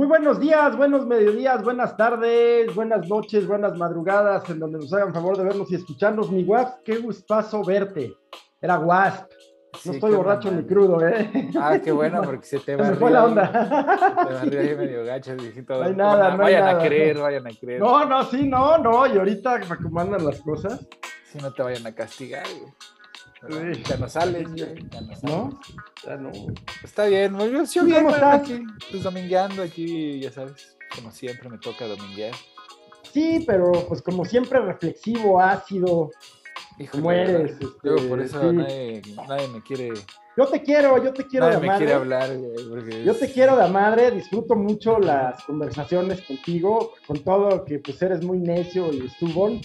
Muy buenos días, buenos mediodías, buenas tardes, buenas noches, buenas madrugadas, en donde nos hagan favor de vernos y escucharnos. Mi Wasp, qué gustazo verte. Era Wasp. No estoy borracho ni crudo, ¿eh? Ah, qué bueno, porque se te va Se fue la onda. Se me arriba ahí medio gacho, viejito. No hay nada, no hay vayan nada. a creer, vayan a creer. No, no, sí, no, no. Y ahorita, como andan las cosas, Si no te vayan a castigar, güey. Sí. Ya no sales. Ya no sales. ¿no? Ya no. Está bien, muy bien. Yo ¿Tú bien, aquí, pues domingueando aquí, ya sabes. Como siempre me toca dominguear. Sí, pero pues como siempre, reflexivo, ácido. Híjole, ¿Cómo eres? ¿verdad? Yo Este, por eso sí. nadie, nadie me quiere, Yo te quiero, yo te quiero nadie de me quiere madre. hablar, güey. porque Yo te quiero de madre, disfruto mucho las conversaciones contigo, con todo que pues eres muy necio y estubón.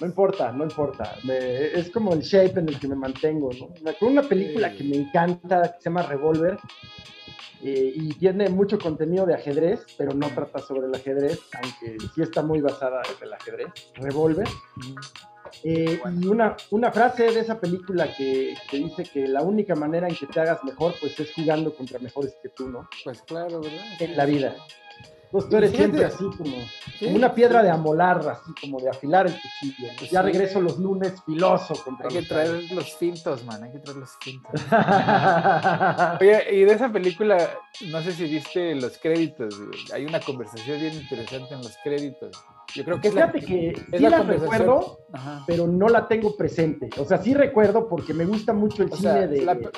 No importa, no importa. Me- es como el shape en el que me mantengo, ¿no? Me acuerdo de una película que me encanta, que se llama Revolver, eh, y tiene mucho contenido de ajedrez, pero no trata sobre el ajedrez, aunque sí está muy basada en el ajedrez. Revolver. Eh, Bueno. Y una, una frase de esa película que, que dice que la única manera en que te hagas mejor, pues es jugando contra mejores que tú, ¿no? Pues claro, ¿verdad? En la vida. Pues tú eres siempre así como, Sí, como una piedra de amolar, así como de afilar el cuchillo. Pues ya regreso los lunes filoso contra Hay que traer los fintos, man. Hay que traer los cabros. Oye, y de esa película, no sé si viste los créditos. güey. Hay una conversación bien interesante en los créditos. Yo creo que es la, Fíjate que es sí la recuerdo, Ajá. pero no la tengo presente. O sea, sí recuerdo porque me gusta mucho el O cine sea, de, la, de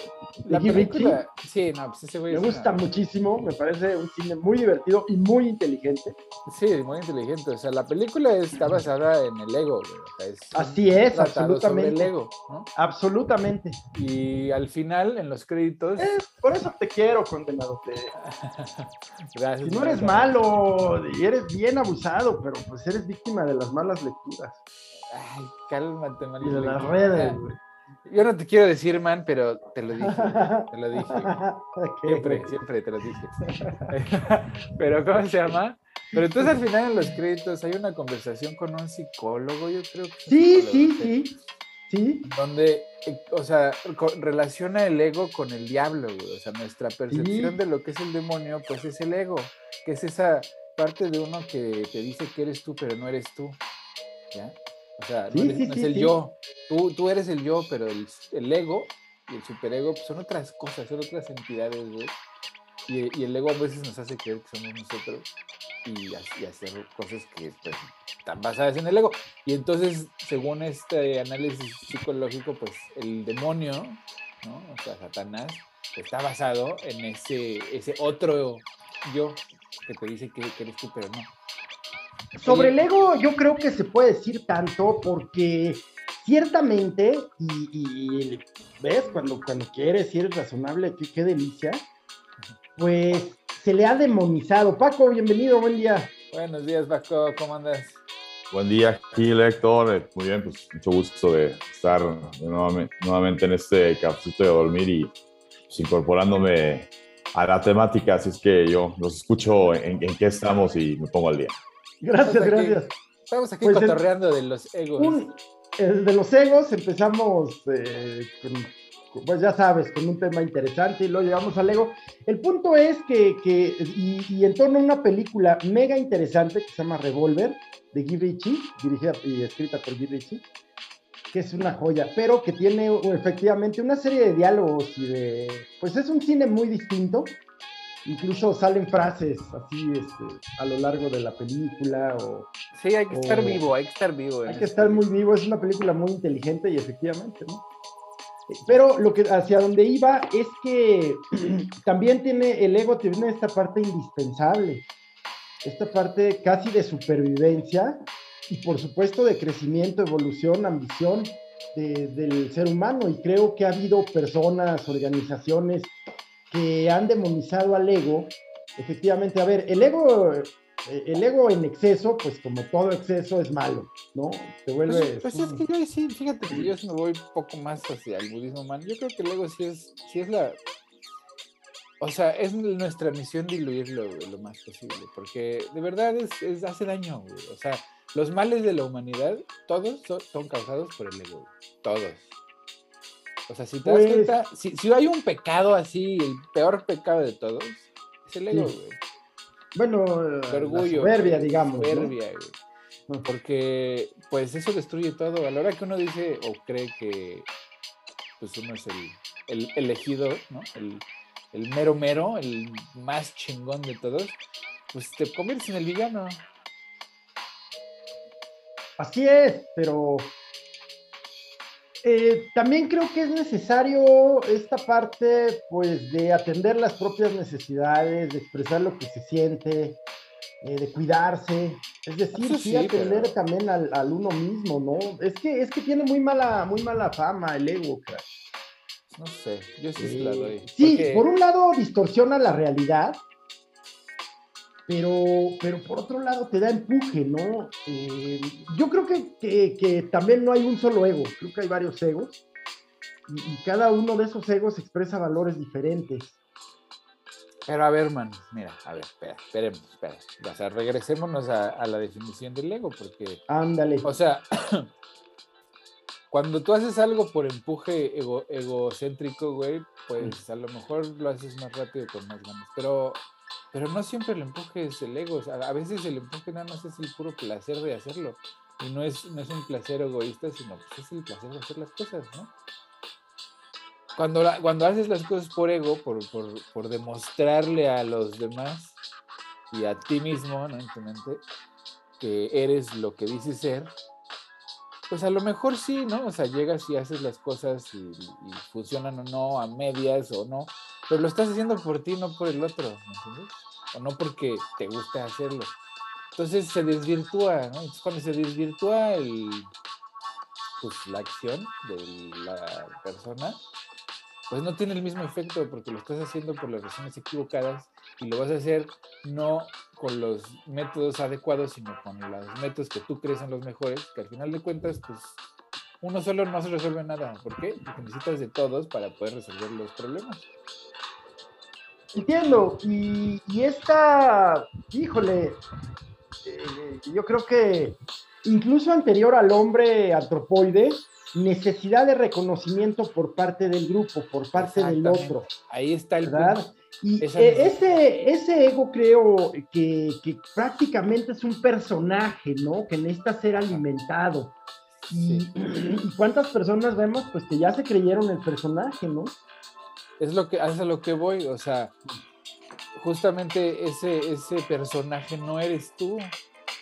película. Sí, no, pues ese güey. Me es gusta una- muchísimo, me parece un cine muy divertido y muy inteligente. Sí, muy inteligente. O sea, la película está basada en el ego, güey. O sea, es un Así es, sobre absolutamente. el ego, ¿no? Absolutamente. Y al final, en los créditos. Eh, por eso te quiero, condenado. Te- gracias, Si no eres malo y eres bien abusado, pero pues eres víctima de las malas lecturas Ay, cálmate, man. y de las redes, güey. Yo no te quiero decir, man, pero te lo dije. Te lo dije. Siempre, siempre te lo dije. Pero, ¿cómo se llama? Pero entonces al final en los créditos hay una conversación con un psicólogo, yo creo que. es Sí, sí, sí. Sí, Donde, eh, o sea, relaciona el ego con el diablo, güey. O sea, nuestra percepción Sí. de lo que es el demonio, pues es el ego, que es esa parte de uno que te dice que eres tú, pero no eres tú. ¿Ya? O sea, no, eres- sí, no sí, es el yo. Tú, tú eres el yo, pero el, el ego y el superego pues, son otras cosas, son otras entidades, güey. Y, y el ego a veces nos hace creer que somos nosotros y, y hacer cosas que pues, están basadas en el ego. Y entonces, según este análisis psicológico, pues el demonio, ¿no? o sea, Satanás, está basado en ese, ese otro yo que te dice que, que eres tú, pero no. Sobre el ego yo creo que se puede decir tanto porque ciertamente, y, y- ves, cuando, cuando quieres y eres razonable, qué, qué delicia, pues se le ha demonizado. Paco, bienvenido, buen día. Buenos días, Paco, ¿cómo andas? Buen día, Gil, Héctor. Eh, Muy bien, pues mucho gusto de estar nuevamente, nuevamente en este cafecito de dormir y pues, incorporándome a la temática. Así es que yo los escucho en, en qué estamos y me pongo al día. Gracias, aquí. gracias. Estamos aquí Pues el- cotorreando de los egos. Un- el de los egos empezamos eh, con, con- pues ya sabes, con un tema interesante y luego llegamos al ego. El punto es que, que- y, y en torno a una película mega interesante que se llama Revolver, de Guy Ritchie, dirigida y escrita por Guy Ritchie, que es una joya, pero que tiene uh, efectivamente una serie de diálogos y de, pues es un cine muy distinto. Incluso salen frases así este, a lo largo de la película o Sí, hay que estar Oh. vivo, hay que estar vivo. hay que esta estar muy vivo, es una película muy inteligente y efectivamente, ¿no? Pero lo que hacia donde iba es que también tiene el ego tiene esta parte indispensable, esta parte casi de supervivencia y por supuesto de crecimiento, evolución, ambición de- del ser humano y creo que ha habido personas, organizaciones que han demonizado al ego. Efectivamente, a ver, el ego eh, el ego en exceso, pues como todo exceso es malo, ¿no? Te vuelve... Pues, pues es que yo sí, fíjate que yo me voy un poco más hacia el budismo, man. Yo creo que luego sí es, sí es la. O sea, es nuestra misión diluirlo lo más posible, porque de verdad es, es- hace daño, güey. O sea, los males de la humanidad, todos son, son causados por el ego, güey. todos. O sea, si te das Pues- cuenta, si, si hay un pecado así, el peor pecado de todos, es el ego, Sí. güey. bueno, orgullo, soberbia, digamos. Soberbia, Porque, pues, eso destruye todo. A la hora que uno dice o cree que, pues, uno es el, elegido, ¿no? El, el mero mero, el más chingón de todos, pues te conviertes en el villano. Así es, pero eh, también creo que es necesario esta parte, pues, de atender las propias necesidades, de expresar lo que se siente, eh, de cuidarse. Es decir, sí, atender también al, uno mismo, ¿no? Es que, es que tiene muy mala, muy mala fama el ego, crack. No sé, yo sí se la doy. Sí, por un lado distorsiona la realidad, pero, pero por otro lado te da empuje, ¿no? Eh, yo creo que, también no hay un solo ego, creo que hay varios egos, y, cada uno de esos egos expresa valores diferentes. Pero a ver, man, mira, a ver, espera, esperemos, espera. O sea, regresémonos a, la definición del ego, porque. Ándale. O sea, cuando tú haces algo por empuje egocéntrico, güey, pues a lo mejor lo haces más rápido con más ganas. Pero pero no siempre el empuje es el ego, a veces el empuje nada más es el puro placer de hacerlo. Y no es, no es un placer egoísta, sino pues es el placer de hacer las cosas, ¿no? Cuando, cuando haces las cosas por ego, por, por, demostrarle a los demás y a ti mismo, ¿no? En que eres lo que dices ser, pues a lo mejor sí, ¿no? O sea, llegas y haces las cosas y funcionan o no, a medias o no, pero lo estás haciendo por ti, no por el otro, ¿me entiendes? O no porque te gusta hacerlo. Entonces se desvirtúa, ¿no? Entonces cuando se desvirtúa pues, la acción de la persona, pues no tiene el mismo efecto porque lo estás haciendo por las razones equivocadas y lo vas a hacer no con los métodos adecuados, sino con los métodos que tú crees son los mejores, que al final de cuentas, pues uno solo no se resuelve nada. ¿Por qué? Porque necesitas de todos para poder resolver los problemas. Entiendo, y, esta, híjole, eh, yo creo que incluso anterior al hombre antropoide, necesidad de reconocimiento por parte del grupo, por parte del otro. Ahí está el ¿verdad? Y e, ese, ese ego creo que, prácticamente es un personaje, ¿no? Que necesita ser alimentado. Y, y, cuántas personas vemos pues que ya se creyeron el personaje, ¿no? Es lo que a lo que voy, o sea, justamente ese, ese personaje no eres tú,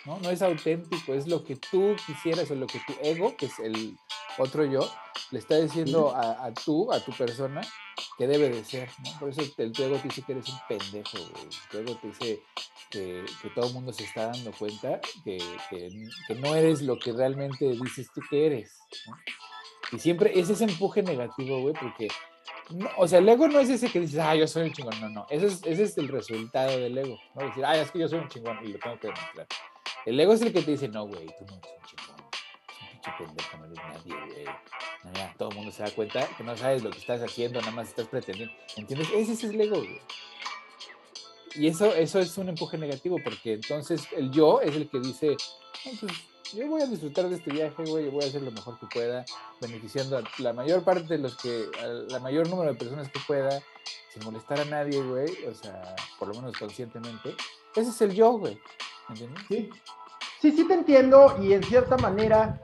¿no? No es auténtico, es lo que tú quisieras o lo que tu ego, que es el otro yo, le está diciendo a, tú, a tu persona, que debe de ser, ¿no? Por eso el, tu ego te dice que eres un pendejo, güey. Tu ego te dice que, todo el mundo se está dando cuenta que, que, no eres lo que realmente dices tú que eres, ¿no? Y siempre es ese empuje negativo, güey, porque o sea, el ego no es ese que dices, ah, yo soy un chingón. No, no. Ese es, ese es el resultado del ego. No decir, ah, es que yo soy un chingón y lo tengo que demostrar. El ego es el que te dice, no, güey, tú no eres un chingón. Es un pinche pendejo, no eres nadie, güey. No, todo el mundo se da cuenta que no sabes lo que estás haciendo, nada más estás pretendiendo. ¿Entiendes? Ese es el ego, güey. Y eso, eso es un empuje negativo, porque entonces el yo es el que dice, no, yo voy a disfrutar de este viaje, güey, yo voy a hacer lo mejor que pueda, beneficiando a la mayor parte de los que, a la mayor número de personas que pueda, sin molestar a nadie, güey, o sea, por lo menos conscientemente. Ese es el yo, güey. ¿Entiendes? Sí. Sí, sí te entiendo y en cierta manera,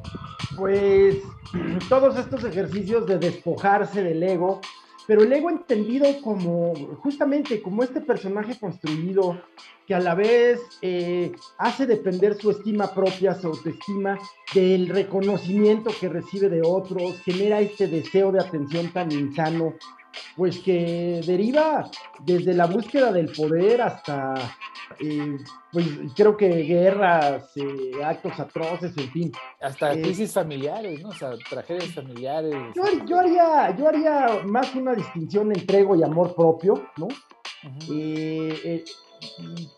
pues todos estos ejercicios de despojarse del ego, pero el ego entendido como justamente como este personaje construido que a la vez eh, hace depender su estima propia, su autoestima, del reconocimiento que recibe de otros, genera este deseo de atención tan insano, pues que deriva desde la búsqueda del poder hasta, eh, pues creo que guerras, eh, actos atroces, en fin. Hasta crisis familiares, ¿no? O sea, tragedias familiares. Yo, haría, yo haría más una distinción entre ego y amor propio, ¿no?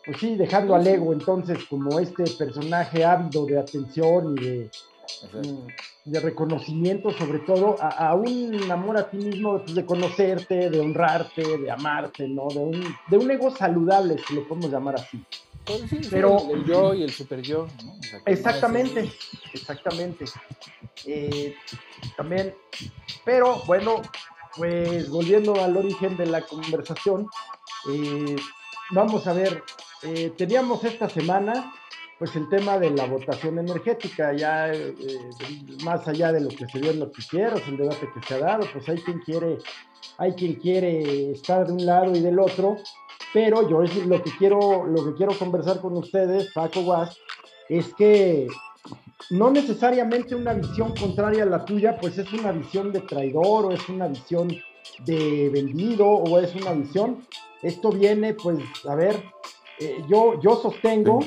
pues sí, dejando al ego entonces como este personaje ávido de atención y de, de reconocimiento, sobre todo a, un amor a ti mismo, pues, de conocerte, de honrarte, de amarte, ¿no? De un, de un ego saludable, si lo podemos llamar así. Pues Pero, el, yo y el super yo, exactamente, exactamente. Eh, también, pero bueno, pues volviendo al origen de la conversación, eh, vamos a ver, eh, teníamos esta semana pues el tema de la votación energética, ya eh, más allá de lo que se dio en noticieros, el debate que se ha dado, pues hay quien quiere, hay quien quiere estar de un lado y del otro, pero yo es lo que quiero, lo que quiero conversar con ustedes, Paco Guas, es que no necesariamente una visión contraria a la tuya, pues es una visión de traidor o es una visión de vendido o es una visión. Esto viene, pues, a ver, eh, yo, yo sostengo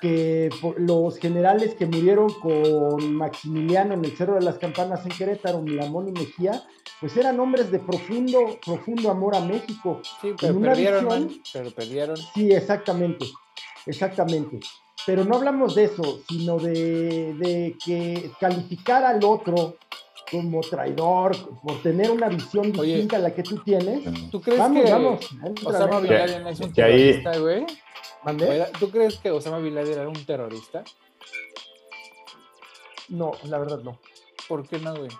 que los generales que murieron con Maximiliano en el Cerro de las Campanas en Querétaro, Miramón y Mejía, pues eran hombres de profundo, profundo amor a México. Sí, pero perdieron, pero perdieron. Sí, exactamente, exactamente. Pero no hablamos de eso, sino de, de que calificar al otro como traidor, por tener una visión distinta a la que tú tienes. ¿Tú crees vamos, que vamos, Osama Bin Laden es un terrorista, güey? ¿Tú crees que Osama Bin Laden era un terrorista? No, la verdad no. ¿Por qué no, güey?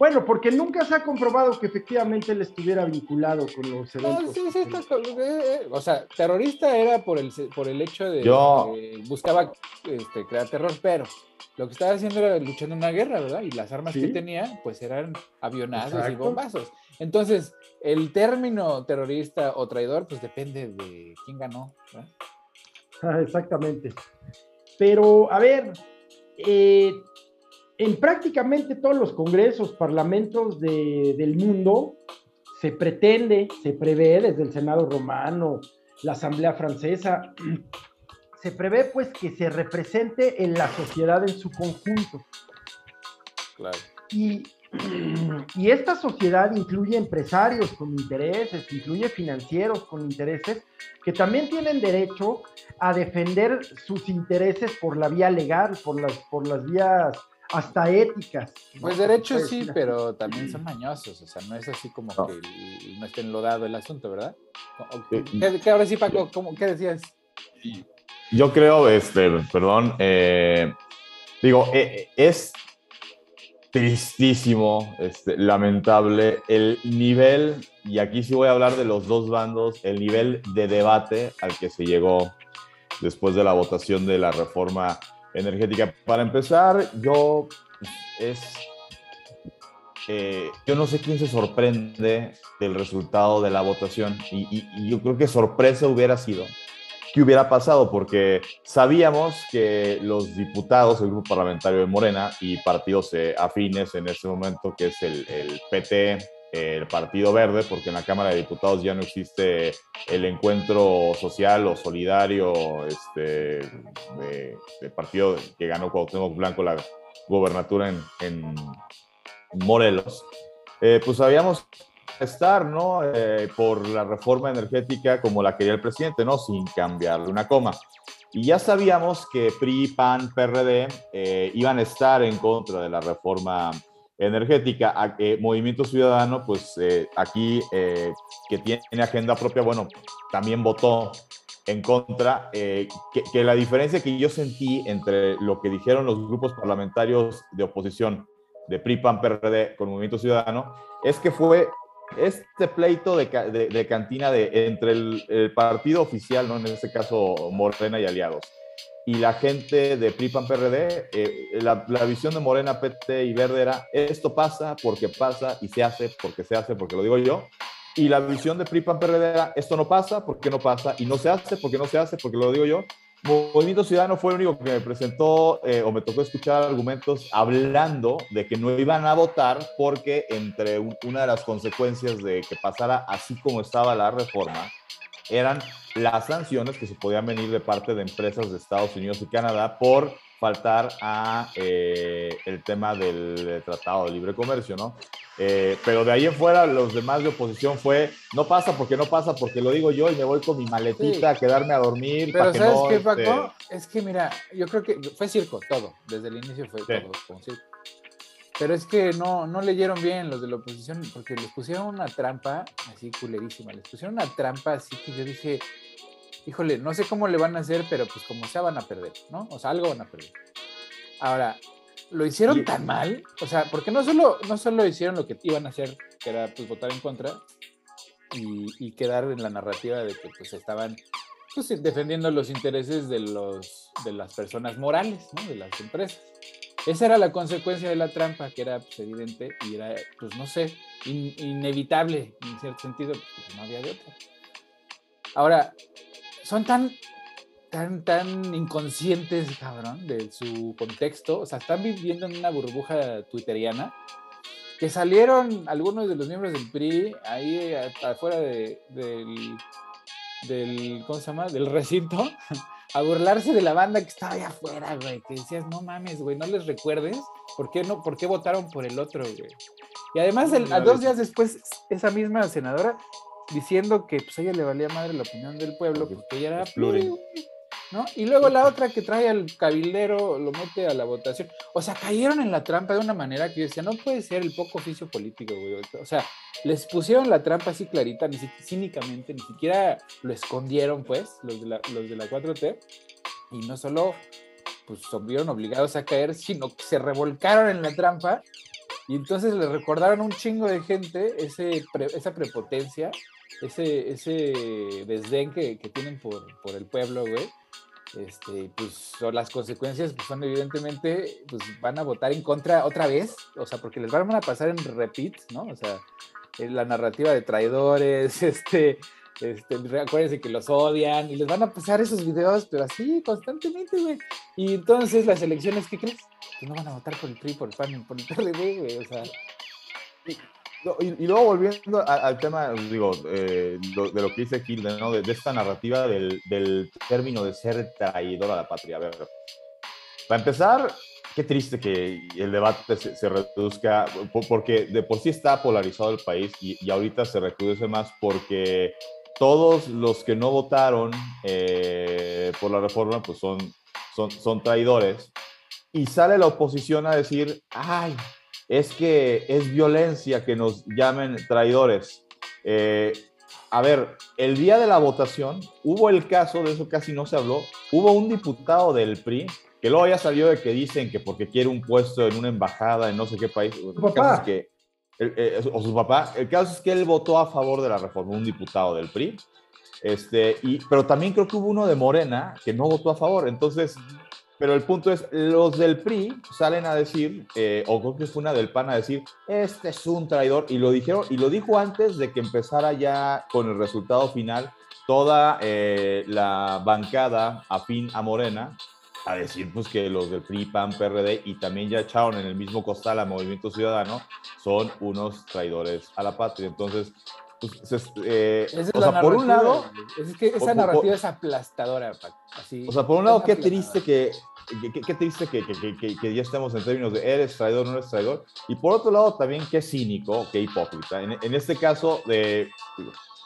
Bueno, porque nunca se ha comprobado que efectivamente él estuviera vinculado con los eventos. No, sí, sí, está, eh, eh, o sea, terrorista era por el, por el hecho de que buscaba este, crear terror, pero lo que estaba haciendo era luchando una guerra, ¿verdad? Y las armas que tenía, pues eran avionazos y bombazos. Entonces, el término terrorista o traidor, pues depende de quién ganó. Ah, exactamente. Pero, a ver, eh, en prácticamente todos los congresos, parlamentos del mundo, se pretende, se prevé desde el Senado romano, la Asamblea francesa, se prevé pues que se represente en la sociedad en su conjunto. Claro. Y, y esta sociedad incluye empresarios con intereses, incluye financieros con intereses, que también tienen derecho a defender sus intereses por la vía legal, por las, por las vías hasta éticas. Pues derecho sí, pero también son mañosos, o sea, no es así como que no esté enlodado el asunto, ¿verdad? ¿Qué, ahora sí, Paco, ¿qué decías? Yo creo, este, perdón, eh, digo, eh, es tristísimo, este, lamentable el nivel, y aquí sí voy a hablar de los dos bandos, el nivel de debate al que se llegó después de la votación de la reforma energética. Para empezar, yo pues, es eh, yo no sé quién se sorprende del resultado de la votación y, yo creo que sorpresa hubiera sido qué hubiera pasado, porque sabíamos que los diputados, el grupo parlamentario de Morena y partidos eh, afines en ese momento, que es el, PT, el Partido Verde, porque en la Cámara de Diputados ya no existe el encuentro social o solidario este, de, partido que ganó Cuauhtémoc Blanco la gobernatura en, en Morelos, eh, pues sabíamos estar, ¿no? Eh, por la reforma energética como la quería el presidente, ¿no? Sin cambiarle una coma. Y ya sabíamos que PRI, PAN, PRD eh, iban a estar en contra de la reforma energética. Movimiento Ciudadano, pues eh, aquí que tiene agenda propia, bueno, también votó en contra, que, que, la diferencia que yo sentí entre lo que dijeron los grupos parlamentarios de oposición de PRI, PAN, PRD con Movimiento Ciudadano, es que fue este pleito de, cantina de, entre el, partido oficial, ¿no? en este caso Morena y aliados, y la gente de PRIPAN PRD, eh, la, visión de Morena, PT y Verde era esto pasa porque pasa y se hace porque se hace porque lo digo yo. Y la visión de PRIPAN PRD era esto no pasa porque no pasa y no se hace porque no se hace porque lo digo yo. Movimiento Ciudadano fue el único que me presentó eh, o me tocó escuchar argumentos hablando de que no iban a votar porque entre una de las consecuencias de que pasara así como estaba la reforma eran las sanciones que se podían venir de parte de empresas de Estados Unidos y Canadá por faltar a eh, el tema del Tratado de Libre Comercio, ¿no? Eh, pero de ahí en fuera, los demás de oposición fue, no pasa porque no pasa, porque lo digo yo y me voy con mi maletita a quedarme a dormir. Pero ¿sabes qué, Paco? Este es que mira, yo creo que fue circo, todo, desde el inicio fue todo como circo. Pero es que no, no leyeron bien los de la oposición, porque les pusieron una trampa así culerísima, les pusieron una trampa así que yo dije, híjole, no sé cómo le van a hacer, pero pues como sea van a perder, ¿no? O sea, algo van a perder. Ahora, lo hicieron tan mal, o sea, porque no solo, no solo hicieron lo que iban a hacer, que era pues votar en contra y, quedar en la narrativa de que pues estaban pues, defendiendo los intereses de, los, de las personas morales, ¿no? de las empresas. Esa era la consecuencia de la trampa, que era pues, evidente y era, pues no sé, inevitable en cierto sentido, porque no había de otra. Ahora, son tan, tan, tan inconscientes, cabrón, de su contexto, o sea, están viviendo en una burbuja twitteriana, que salieron algunos de los miembros del PRI ahí afuera de, del, del, ¿cómo se llama? Del recinto, a burlarse de la banda que estaba allá afuera, güey, que decías, no mames, güey, no les recuerdes, ¿por qué, no, por qué votaron por el otro, güey? Y además, a dos días después, esa misma senadora diciendo que pues a ella le valía madre la opinión del pueblo porque ella era pluri, ¿no? Y luego la otra que trae al cabildero lo mete a la votación. O sea, cayeron en la trampa de una manera que yo decía, no puede ser el poco oficio político, güey. O sea, les pusieron la trampa así clarita, ni cínicamente, ni siquiera lo escondieron, pues, los de la, los de la 4T. Y no solo pues se vieron obligados a caer, sino que se revolcaron en la trampa y entonces le recordaron a un chingo de gente ese esa prepotencia ese, ese desdén que, que tienen por, por, el pueblo, güey, este, pues las consecuencias pues, son evidentemente, pues van a votar en contra otra vez, o sea, porque les van a pasar en repeat, ¿no? O sea, la narrativa de traidores, este, este, acuérdense que los odian y les van a pasar esos videos, pero así constantemente, güey. Y entonces las elecciones, ¿qué crees? Que no van a votar por el PRI, por el PAN, por el PRD, güey, o sea y, luego volviendo al tema, digo, eh, de lo que dice Gil, ¿no? de, esta narrativa del, del, término de ser traidor a la patria. A ver, para empezar, qué triste que el debate se, reduzca, porque de por sí está polarizado el país y, y ahorita se reduce más porque todos los que no votaron eh, por la reforma pues son, son, son traidores. Y sale la oposición a decir, ay, es que es violencia que nos llamen traidores. Eh, a ver, el día de la votación hubo el caso, de eso casi no se habló, hubo un diputado del PRI que luego ya salió de que dicen que porque quiere un puesto en una embajada en no sé qué país, papá. que, eh, o su papá, el caso es que él votó a favor de la reforma, un diputado del PRI, este, y, pero también creo que hubo uno de Morena que no votó a favor, entonces pero el punto es, los del PRI salen a decir, eh, o creo que fue una del PAN a decir, este es un traidor, y lo dijeron, y lo dijo antes de que empezara ya con el resultado final toda eh, la bancada afín a Morena, a decir pues que los del PRI, PAN, PRD y también ya echaron en el mismo costal a Movimiento Ciudadano, son unos traidores a la patria. Entonces, eh, o sea, por un lado. Es que esa narrativa es aplastadora. Así, o sea, por un lado, qué triste que. Qué, triste que, que, que, ya estemos en términos de eres traidor no eres traidor. Y por otro lado, también qué cínico, qué hipócrita. En, en este caso, de,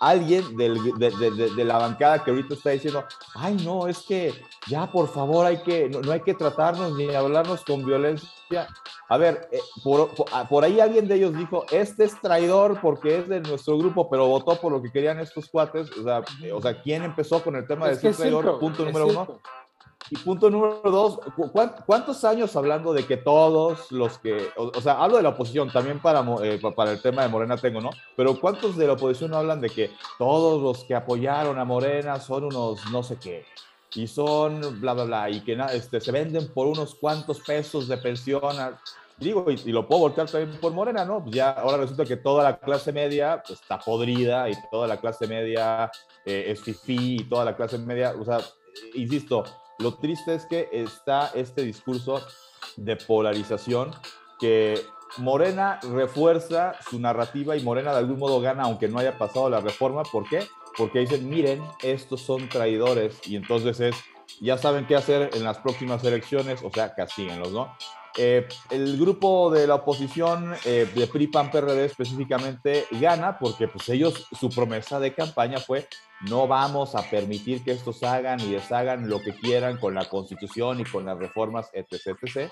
alguien de, de, de, la bancada que ahorita está diciendo, ay, no, es que ya por favor hay que, no, hay que tratarnos ni hablarnos con violencia. A ver, eh, por, ah, por, ahí alguien de ellos dijo, este es traidor porque es de nuestro grupo, pero votó por lo que querían estos cuates. O sea, o sea ¿quién empezó con el tema de ser traidor? Punto número uno. Y punto número dos, ¿cuántos años hablando de que todos los que, o, sea, hablo de la oposición, también para, eh, para el tema de Morena tengo, ¿no? Pero ¿cuántos de la oposición hablan de que todos los que apoyaron a Morena son unos no sé qué? Y son bla, bla, bla, y que este, se venden por unos cuantos pesos de pensión. digo, y, lo puedo voltear también por Morena, ¿no? Pues ya ahora resulta que toda la clase media pues, está podrida y toda la clase media eh, es fifí y toda la clase media, o sea, insisto, lo triste es que está este discurso de polarización que Morena refuerza su narrativa y Morena de algún modo gana aunque no haya pasado la reforma. ¿Por qué? Porque dicen, miren, estos son traidores y entonces es, ya saben qué hacer en las próximas elecciones, o sea, castíguenlos, ¿no? Eh, el grupo de la oposición eh, de PRI, PAN, PRD específicamente gana porque pues ellos, su promesa de campaña fue no vamos a permitir que estos hagan y deshagan lo que quieran con la constitución y con las reformas, etc.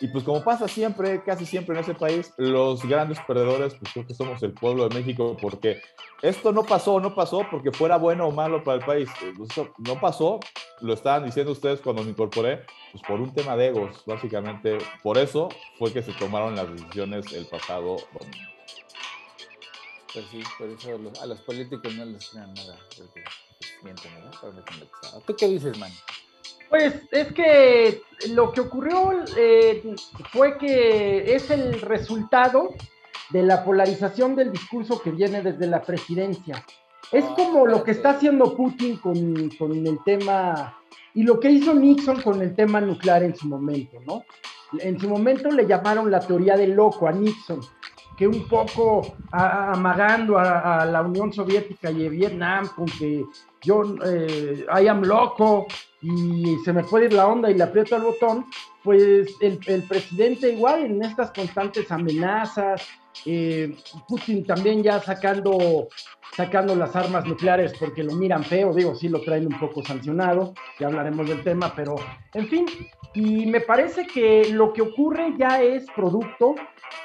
Y pues como pasa siempre, casi siempre en ese país, los grandes perdedores, pues creo que somos el pueblo de México, porque esto no pasó, no pasó porque fuera bueno o malo para el país. no pasó, lo estaban diciendo ustedes cuando me incorporé, pues por un tema de egos, básicamente. Por eso fue que se tomaron las decisiones el pasado domingo. Pues sí, por eso a los políticos no les crean nada. Porque, sea. ¿Tú qué dices, man? Pues es que lo que ocurrió eh, fue que es el resultado de la polarización del discurso que viene desde la presidencia. Es Ah, como lo que está haciendo Putin con, con el tema y lo que hizo Nixon con el tema nuclear en su momento, ¿no? En su momento le llamaron la teoría del loco a Nixon, que un poco a- amagando a, la Unión Soviética y a Vietnam con que yo, eh, I am loco y se me puede ir la onda y le aprieto el botón, pues el, el presidente igual en estas constantes amenazas, eh, Putin también ya sacando, sacando las armas nucleares porque lo miran feo, digo, sí lo traen un poco sancionado, ya hablaremos del tema, pero en fin, y me parece que lo que ocurre ya es producto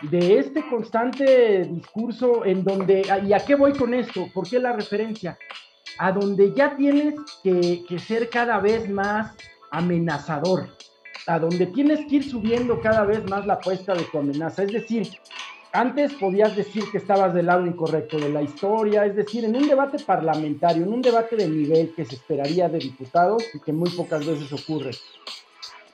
de este constante discurso en donde, ¿y a qué voy con esto? ¿Por qué la referencia? A donde ya tienes que, ser cada vez más amenazador, a donde tienes que ir subiendo cada vez más la apuesta de tu amenaza. Es decir, antes podías decir que estabas del lado incorrecto de la historia, es decir, en un debate parlamentario, en un debate de nivel que se esperaría de diputados y que muy pocas veces ocurre.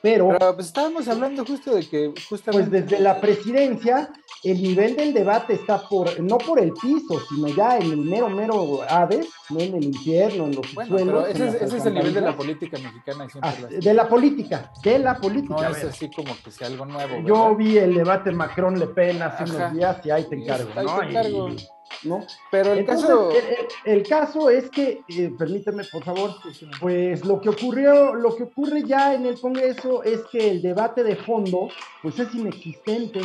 Pero, Pero pues estábamos hablando justo de que justamente... pues desde la presidencia, el nivel del debate está por, no por el piso, sino ya en el mero, mero Hades, no en el infierno, en los Bueno, pero en ese es, las ese es el nivel de la política mexicana Ah, de la política, de la política. No es así como que sea algo nuevo, Yo vi el debate Macron-Le Pen hace Ajá. unos días y ahí te encargo, ahí ¿no? te encargo. Y- ¿no? Pero el Entonces, caso... el, el- el caso es que, eh, permíteme por favor, pues lo que ocurrió, lo que ocurre ya en el Congreso es que el debate de fondo, pues es inexistente,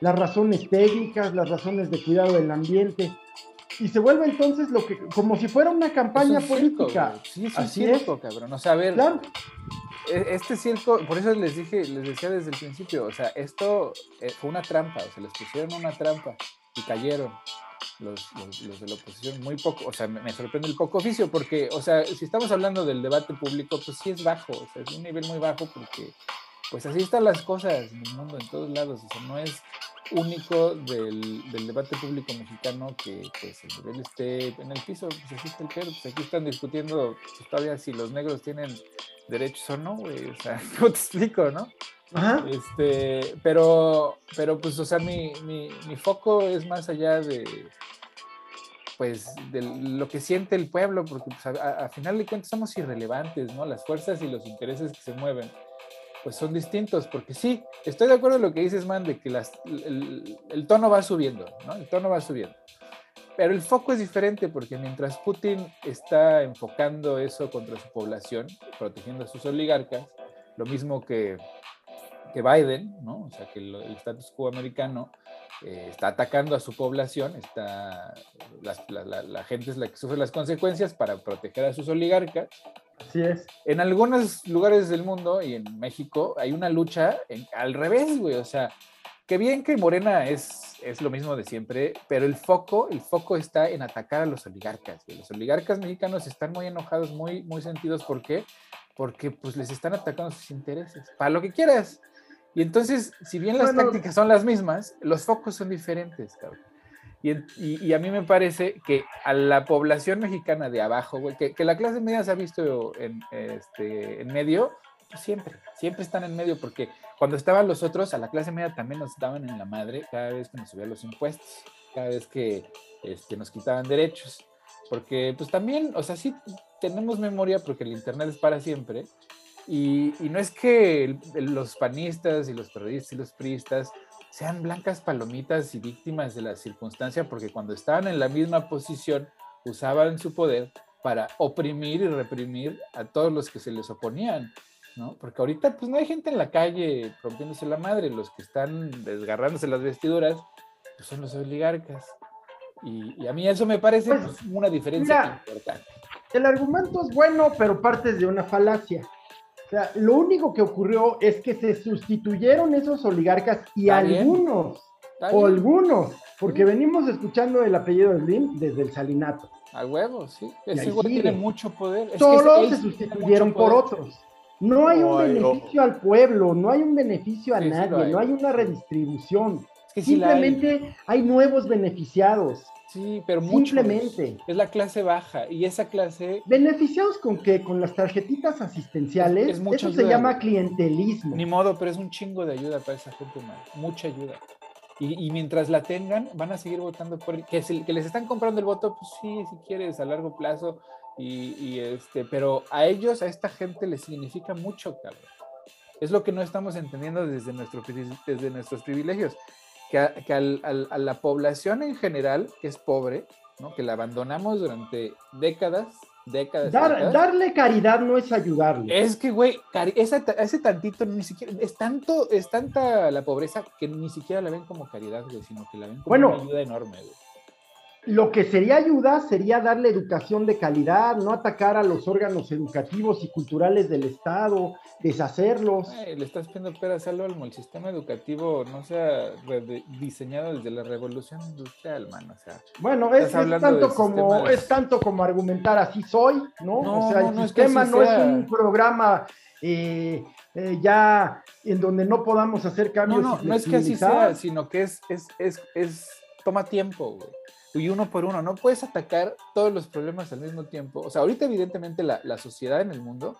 las razones técnicas, las razones de cuidado del ambiente, y se vuelve entonces lo que, como si fuera una Es campaña un política. Sí, es un Así es. circo, cabrón. O sea, a ver, Claro, e- este circo, por eso les dije, les decía desde el principio, o sea, esto eh, fue una trampa, o sea, les pusieron una trampa y cayeron los, los, los de la oposición muy poco, o sea, me, sorprende el poco oficio, porque, o sea, si estamos hablando del debate público, pues sí es bajo, es un nivel muy bajo porque, pues así están las cosas en el mundo, en todos lados, o sea, no es único del, del debate público mexicano que pues el nivel esté en el piso, pues así está el pedo, pues aquí están discutiendo pues, todavía si los negros tienen derechos o no, güey, o sea, ¿cómo te explico, no? Ajá, Este, pero, pero pues, o sea, mi, mi, mi foco es más allá de, pues, de lo que siente el pueblo, porque pues, a, a- final de cuentas somos irrelevantes, ¿no? Las fuerzas y los intereses que se mueven, pues son distintos, porque sí, estoy de acuerdo en lo que dices, man, de que las, el, el tono va subiendo, ¿no? El tono va subiendo. Pero el foco es diferente porque mientras Putin está enfocando eso contra su población, protegiendo a sus oligarcas, lo mismo que, que Biden, ¿no? O sea, que el, el status quo americano eh, está atacando a su población, está, las- la, la- la gente es la que sufre las consecuencias para proteger a sus oligarcas. así es. En algunos lugares del mundo y en México hay una lucha en- al revés, güey. O sea, que bien que Morena es, es lo mismo de siempre, pero el foco, el foco está en atacar a los oligarcas. güey. Los oligarcas mexicanos están muy enojados, muy, muy sentidos. ¿Por qué? Porque pues les están atacando sus intereses. Para lo que quieras. Y entonces, si bien las Bueno. tácticas son las mismas, los focos son diferentes, cabrón. Y, y- y a mí me parece que a la población mexicana de abajo, güey, que, que la clase media se ha visto en, este, en medio, pues siempre, siempre están en medio, porque cuando estaban los otros, a la clase media también nos daban en la madre cada vez que nos subían los impuestos, cada vez que este, nos quitaban derechos. Porque pues también, o sea, sí tenemos memoria porque el Internet es para siempre. Y, y no es que los panistas y los periodistas y los priistas sean blancas palomitas y víctimas de la circunstancia, porque cuando estaban en la misma posición usaban su poder para oprimir y reprimir a todos los que se les oponían, ¿no? Porque ahorita pues no hay gente en la calle rompiéndose la madre, los que están desgarrándose las vestiduras pues son los oligarcas. Y, y a mí eso me parece Pues, pues, una diferencia mira, importante. El argumento es bueno, pero partes de una falacia. O sea, lo único que ocurrió es que se sustituyeron esos oligarcas y Está algunos, o algunos, porque Sí. venimos escuchando el apellido de Slim desde el salinato. A huevo, sí. Y Ese sigue. tiene mucho poder. Es que Solo se sustituyeron por poder. otros. No hay un beneficio al pueblo, no hay un beneficio a Sí, sí lo nadie, hay. no hay una redistribución. Es que sí la hay. Simplemente hay nuevos beneficiados. Sí, pero muchos. Simplemente. Es la clase baja y esa clase Beneficiados con que con las tarjetitas asistenciales, Es- es mucha eso se ayuda, llama güey. clientelismo. Ni modo, pero es un chingo de ayuda para esa gente, man. Mucha ayuda. Y, y mientras la tengan, van a seguir votando por el- que, se- que les están comprando el voto, pues sí, si quieres, a largo plazo. Y, y este, pero a ellos, a esta gente, les significa mucho, cabrón. Es lo que no estamos entendiendo desde, nuestro, desde nuestros privilegios. Que, a, que al- al- a la población en general, que es pobre, ¿no? que la abandonamos durante décadas, décadas. Dar- décadas, darle caridad no es ayudarle. es que, güey, ta- ese tantito ni siquiera, es tanto, es tanta la pobreza que ni siquiera la ven como caridad, güey, sino que la ven como Bueno. una ayuda enorme, güey. Lo que sería ayuda sería darle educación de calidad, no atacar a los órganos educativos y culturales del Estado, deshacerlos. Ay, le estás pidiendo peras al olmo, el sistema educativo no se ha diseñado desde la revolución industrial, man, o sea. Bueno, es, tanto como de- es tanto como argumentar así soy, ¿no? No, o sea, no, el no es que sistema no es un programa eh, eh, ya en donde no podamos hacer No, cambios. no, y no es que así sea, sino que es, es, es, es, toma tiempo, güey. Y uno por uno, no puedes atacar todos los problemas al mismo tiempo. O sea, ahorita evidentemente la, la sociedad en el mundo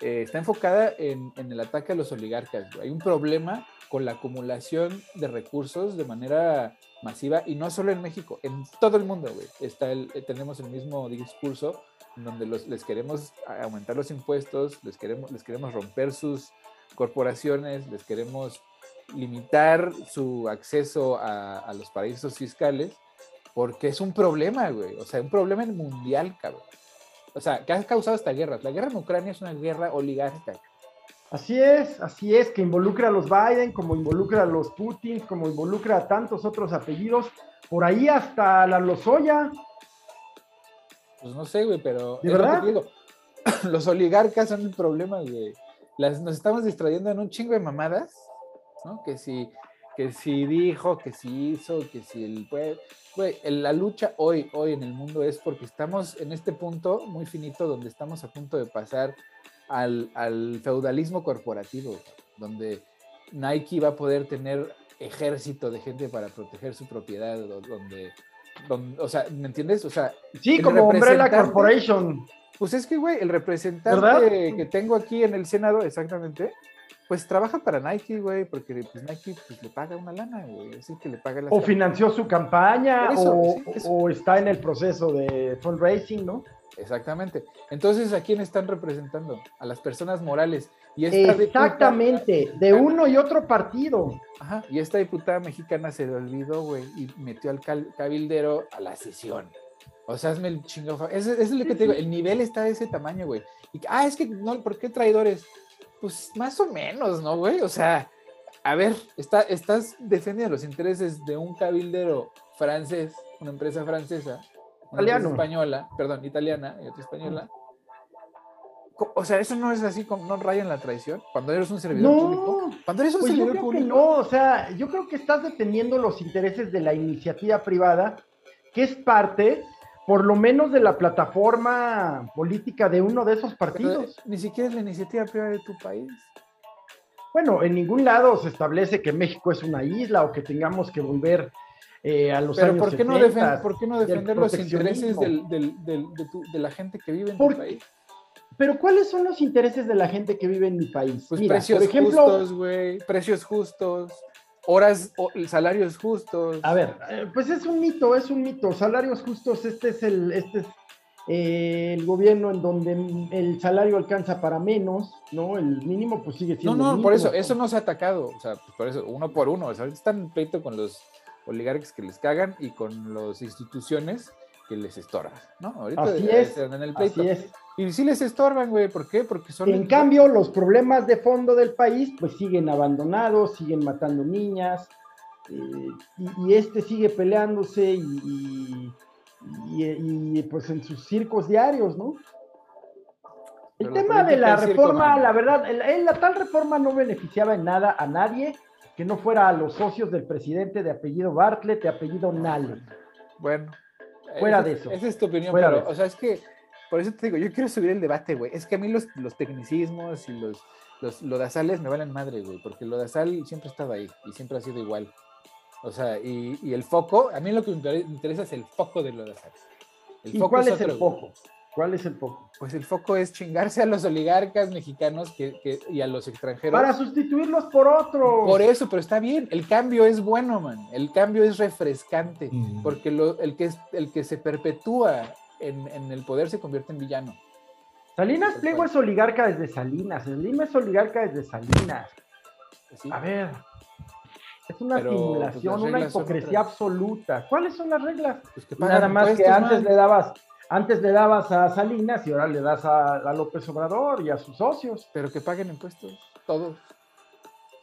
eh, está enfocada en, en el ataque a los oligarcas. Hay un problema con la acumulación de recursos de manera masiva y no solo en México, en todo el mundo. Está eh, tenemos el mismo discurso donde los, les queremos aumentar los impuestos, les queremos, les queremos romper sus corporaciones, les queremos limitar su acceso a, a los paraísos fiscales, porque es un problema, güey. O sea, un problema mundial, cabrón. O sea, que ha causado esta guerra. La guerra en Ucrania es una guerra oligárquica. Así es, así es, que involucra a los Biden, como involucra a los Putin, como involucra a tantos otros apellidos, por ahí hasta la Lozoya. Pues no sé, güey, pero. ¿De lo verdad? Los oligarcas son el problema, güey. Las, nos estamos distrayendo en un chingo de mamadas, ¿no? Que si, que si dijo, que si hizo, que si el pueblo. Güey, la lucha hoy, hoy en el mundo es porque estamos en este punto muy finito donde estamos a punto de pasar al, al feudalismo corporativo, donde Nike va a poder tener ejército de gente para proteger su propiedad, donde, donde o sea, ¿me entiendes? O sea, Sí, como Umbrella Corporation. pues es que, güey, el representante ¿Verdad? que tengo aquí en el Senado, exactamente, pues trabaja para Nike, güey, porque pues, Nike pues, le paga una lana, güey, así que le paga O financió su campaña, eso, o, sí, eso. o está en el proceso de fundraising, ¿no? Exactamente. Entonces, ¿a quién están representando? A las personas morales. Y esta diputada- Exactamente, de uno y otro partido. Ajá, y esta diputada mexicana se le olvidó, güey, y metió al cabildero a la sesión. O sea, hazme el chingo. Eso, eso es lo que te digo, el nivel está de ese tamaño, güey. Y, ah, es que, no, ¿por qué traidores? Pues más o menos, ¿no, güey? O sea, a ver, está, estás defendiendo los intereses de un cabildero francés, una empresa francesa, una empresa española, perdón, italiana y otra española. O sea, eso no es así, como no raya en la traición. Cuando eres un servidor público. No, Cuando eres un pues yo servidor público. no, o sea, yo creo que estás defendiendo los intereses de la iniciativa privada, que es parte, por lo menos, de la plataforma política de uno de esos Pero partidos. ni siquiera es la iniciativa privada de tu país. Bueno, en ningún lado se establece que México es una isla o que tengamos que volver eh, a los Pero años ¿por qué, no 70. defen- ¿por qué no defender los intereses del- del- del- de, tu- de la gente que vive en ¿Por tu país? Pero ¿cuáles son los intereses de la gente que vive en mi país? Pues Mira, precios por ejemplo, justos, güey. Precios justos, horas, o- salarios justos. A ver, eh, pues es un mito, es un mito. Salarios justos, este es el, este es eh, el gobierno en donde el salario alcanza para menos, ¿no? El mínimo pues sigue No, siendo. no, el por eso, eso no se ha atacado. O sea, pues por eso, uno por uno. O sea, ahorita están en pleito con los oligarcas que les cagan y con las instituciones que les estorban, ¿no? Ahorita Así es, están en el pleito. Así es. Y sí les estorban, güey. ¿Por qué? Porque son. En cambio, los problemas de fondo del país pues siguen abandonados, siguen matando niñas, eh, y, y este sigue peleándose y, y- y, pues en sus circos diarios, ¿no? El Pero tema de la circo, reforma, la verdad, el- la tal reforma no beneficiaba en nada a nadie que no fuera a los socios del presidente de apellido Bartlett, de apellido Nale. Bueno. Fuera esa de es- eso. Esa es tu opinión, Fuera eso. o sea, es que, por eso te digo, yo quiero subir el debate, güey. Es que a mí los, los tecnicismos y los, los lodazales me valen madre, güey, porque el lodazal siempre ha estado ahí y siempre ha sido igual. O sea, y, y el foco, a mí lo que me interesa es el foco de lodazal. El ¿Y cuál es, el foco? ¿Cuál es el foco? Pues el foco es chingarse a los oligarcas mexicanos que, que, y a los extranjeros. Para sustituirlos por otros. Por eso, pero está bien. El cambio es bueno, man. El cambio es refrescante. Mm. Porque lo, el, que el que se perpetúa en, en, el poder se convierte en villano. Salinas Pliego es oligarca desde Salinas. Lima es oligarca desde Salinas. Pues a ver. Es una pues, simulación, una hipocresía absoluta. ¿Cuáles son las reglas? Pues Nada más que antes le dabas antes le dabas a Salinas y ahora le das a, López Obrador y a sus socios. Pero que paguen impuestos, todos.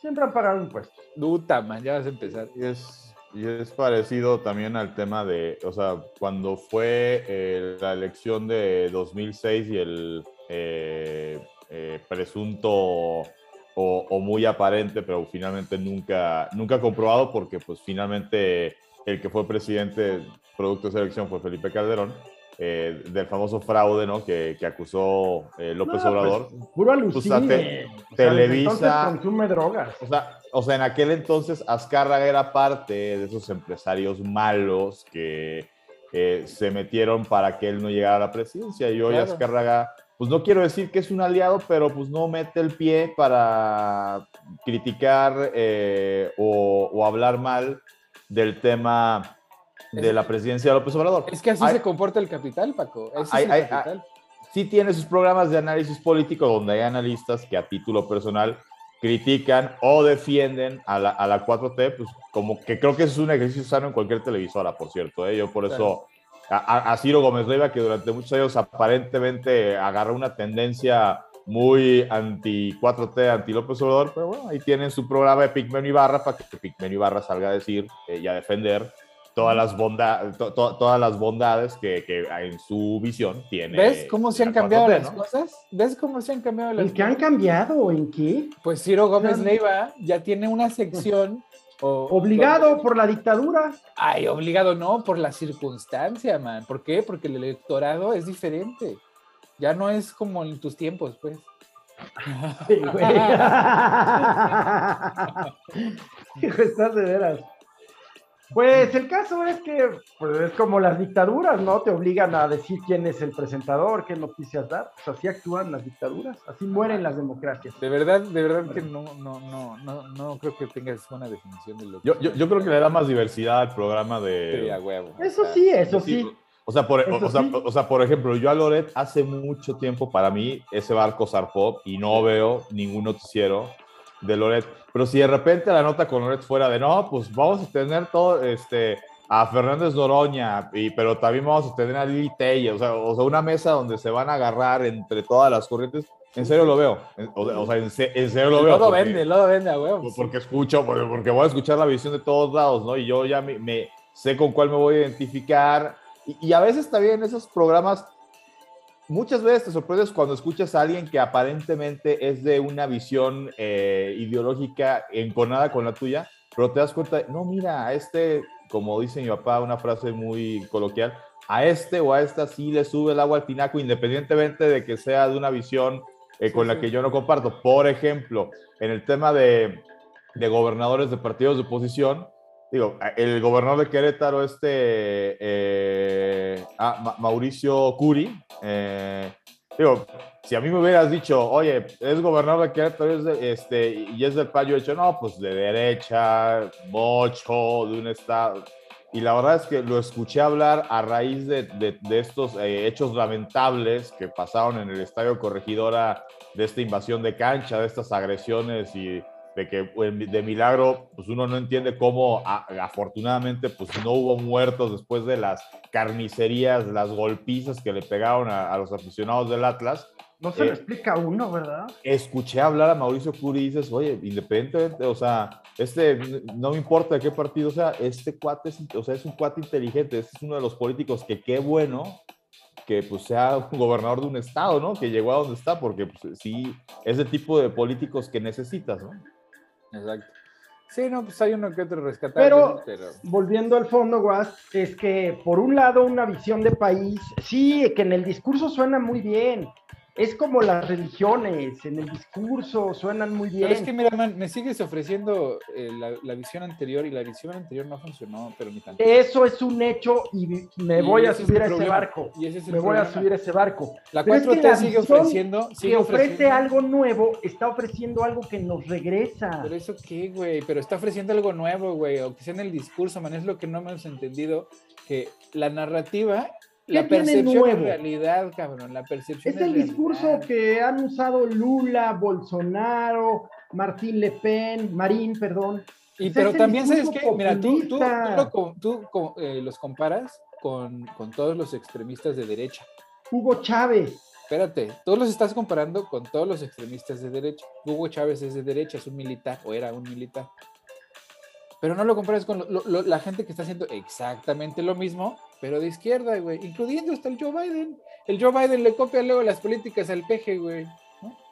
Siempre han pagado impuestos. Duta, man, ya vas a empezar. Y es, y es parecido también al tema de, o sea, cuando fue eh, la elección de 2006 y el eh, eh, presunto o, o, muy aparente, pero finalmente nunca, nunca comprobado, porque pues finalmente el que fue presidente producto de esa elección fue Felipe Calderón eh, del famoso fraude, ¿no? Que, que acusó eh, López pues, Obrador. puro alucine. Televisa. consume drogas. O sea, o sea, en aquel entonces Azcárraga era parte de esos empresarios malos que se metieron para que él no llegara a la presidencia. Y hoy Azcárraga, pues no quiero decir que es un aliado, pero pues no mete el pie para criticar eh, o, o hablar mal del tema de la presidencia de López Obrador. Es que así se comporta el capital, Paco. sí tiene sus programas de análisis político donde hay analistas que a título personal critican o defienden a la, a la 4T, pues como que creo que es un ejercicio sano en cualquier televisora, por cierto. ¿eh? Yo por eso a, Ciro Gómez Leiva, que durante muchos años aparentemente agarró una tendencia muy anti 4T, anti López Obrador, pero bueno, ahí tienen su programa de Pigmenio Ibarra para que Pigmenio Ibarra salga a decir eh, y a defender todas las, bondades todas las bondades que, que, en su visión tiene. ¿Ves cómo se han cambiado las cosas? ¿Ves cómo se han cambiado las cosas? ¿En qué han cambiado? ¿En qué? Pues Ciro Gómez Leiva ya tiene una sección. obligado por la dictadura. Ay, obligado no, por la circunstancia, man. ¿Por qué? Porque el electorado es diferente. Ya no es como en tus tiempos, pues. Sí, güey. Hijo, estás de veras. Pues el caso es que pues, es como las dictaduras, ¿no? Te obligan a decir quién es el presentador, qué noticias dar. Pues así actúan las dictaduras, así mueren las democracias. De verdad, de verdad que no, no, no, no, no creo que tengas una definición de lo que... Yo, yo, yo creo que le da más diversidad al programa de... Sí, huevo. Eso sí, eso sí. O sea, por, o, sea, o, sea, por ejemplo, yo a Loret hace mucho tiempo, para mí, ese barco zarpó y no veo ningún noticiero de Loret. Pero si de repente la nota con Loret fuera de no, pues vamos a tener todo, este, a Fernández Noroña, y, pero también vamos a tener a Lili Telle, o sea, o sea, una mesa donde se van a agarrar entre todas las corrientes. En serio lo veo. O, sea, en, serio lo veo. Todo vende, todo vende huevo. Porque escucho, porque voy a escuchar la visión de todos lados, ¿no? Y yo ya me, sé con cuál me voy a identificar. Y, y, a veces también esos programas muchas veces te sorprendes cuando escuchas a alguien que aparentemente es de una visión eh, ideológica enconada con la tuya, pero te das cuenta, no, mira, a este, como dice mi papá, una frase muy coloquial, a este o a esta sí le sube el agua al tinaco, independientemente de que sea de una visión eh, con la que yo no comparto. Por ejemplo, en el tema de, de gobernadores de partidos de oposición, digo, el gobernador de Querétaro, este eh, ah, Mauricio Curi, eh, digo, si a mí me hubieras dicho, oye, es gobernador de Querétaro este, y es del payo hecho, no, pues de derecha, mocho, de un estado. Y la verdad es que lo escuché hablar a raíz de, de, estos eh, hechos lamentables que pasaron en el Estadio Corregidora, de esta invasión de cancha, de estas agresiones y de que pues, de milagro, pues uno no entiende cómo afortunadamente pues no hubo muertos después de las carnicerías, las golpizas que le pegaron a, los aficionados del Atlas. No se lo eh, explica uno, ¿verdad? Escuché hablar a Mauricio Curi y dices, oye, independientemente, o sea, este, no me importa de qué partido sea, este cuate es, o sea, es un cuate inteligente, este es uno de los políticos que qué bueno que pues sea un gobernador de un estado, ¿no? Que llegó a donde está, porque pues, sí, es el tipo de políticos que necesitas, ¿no? Exacto. Sí, no, pues hay uno que otro rescatable. Pero, volviendo al fondo, Guas, es que por un lado una visión de país, sí, que en el discurso suena muy bien, es como las religiones, en el discurso suenan muy bien. Pero es que, mira, man, me sigues ofreciendo eh, la, la visión anterior y la visión anterior no funcionó, pero ni tanto. Eso es un hecho y me Y voy a subir a ese barco. Y ese es el Me voy a subir a ese barco. La Pero es que 4T la sigue ofreciendo. Que sigue ofrece ofreciendo- algo nuevo, está ofreciendo algo que nos regresa. Pero eso qué, güey, pero está ofreciendo algo nuevo, güey, o que sea en el discurso, man, es lo que no hemos entendido, que la narrativa, la ¿Qué tiene percepción nuevo? es realidad, cabrón, la percepción Es el discurso que han usado Lula, Bolsonaro, Martín Le Pen, Marín, perdón. Y o sea, pero también, ¿sabes qué? Mira, tú, tú, tú, lo eh, los comparas con, con todos los extremistas de derecha. Hugo Chávez. Espérate, tú los estás comparando con todos los extremistas de derecha. Hugo Chávez es de derecha, es un militar, o era un militar. Pero no lo compares con lo- lo- lo- la gente que está haciendo exactamente lo mismo, pero de izquierda, güey. Incluyendo hasta el Joe Biden. El Joe Biden le copia luego las políticas al peje, güey.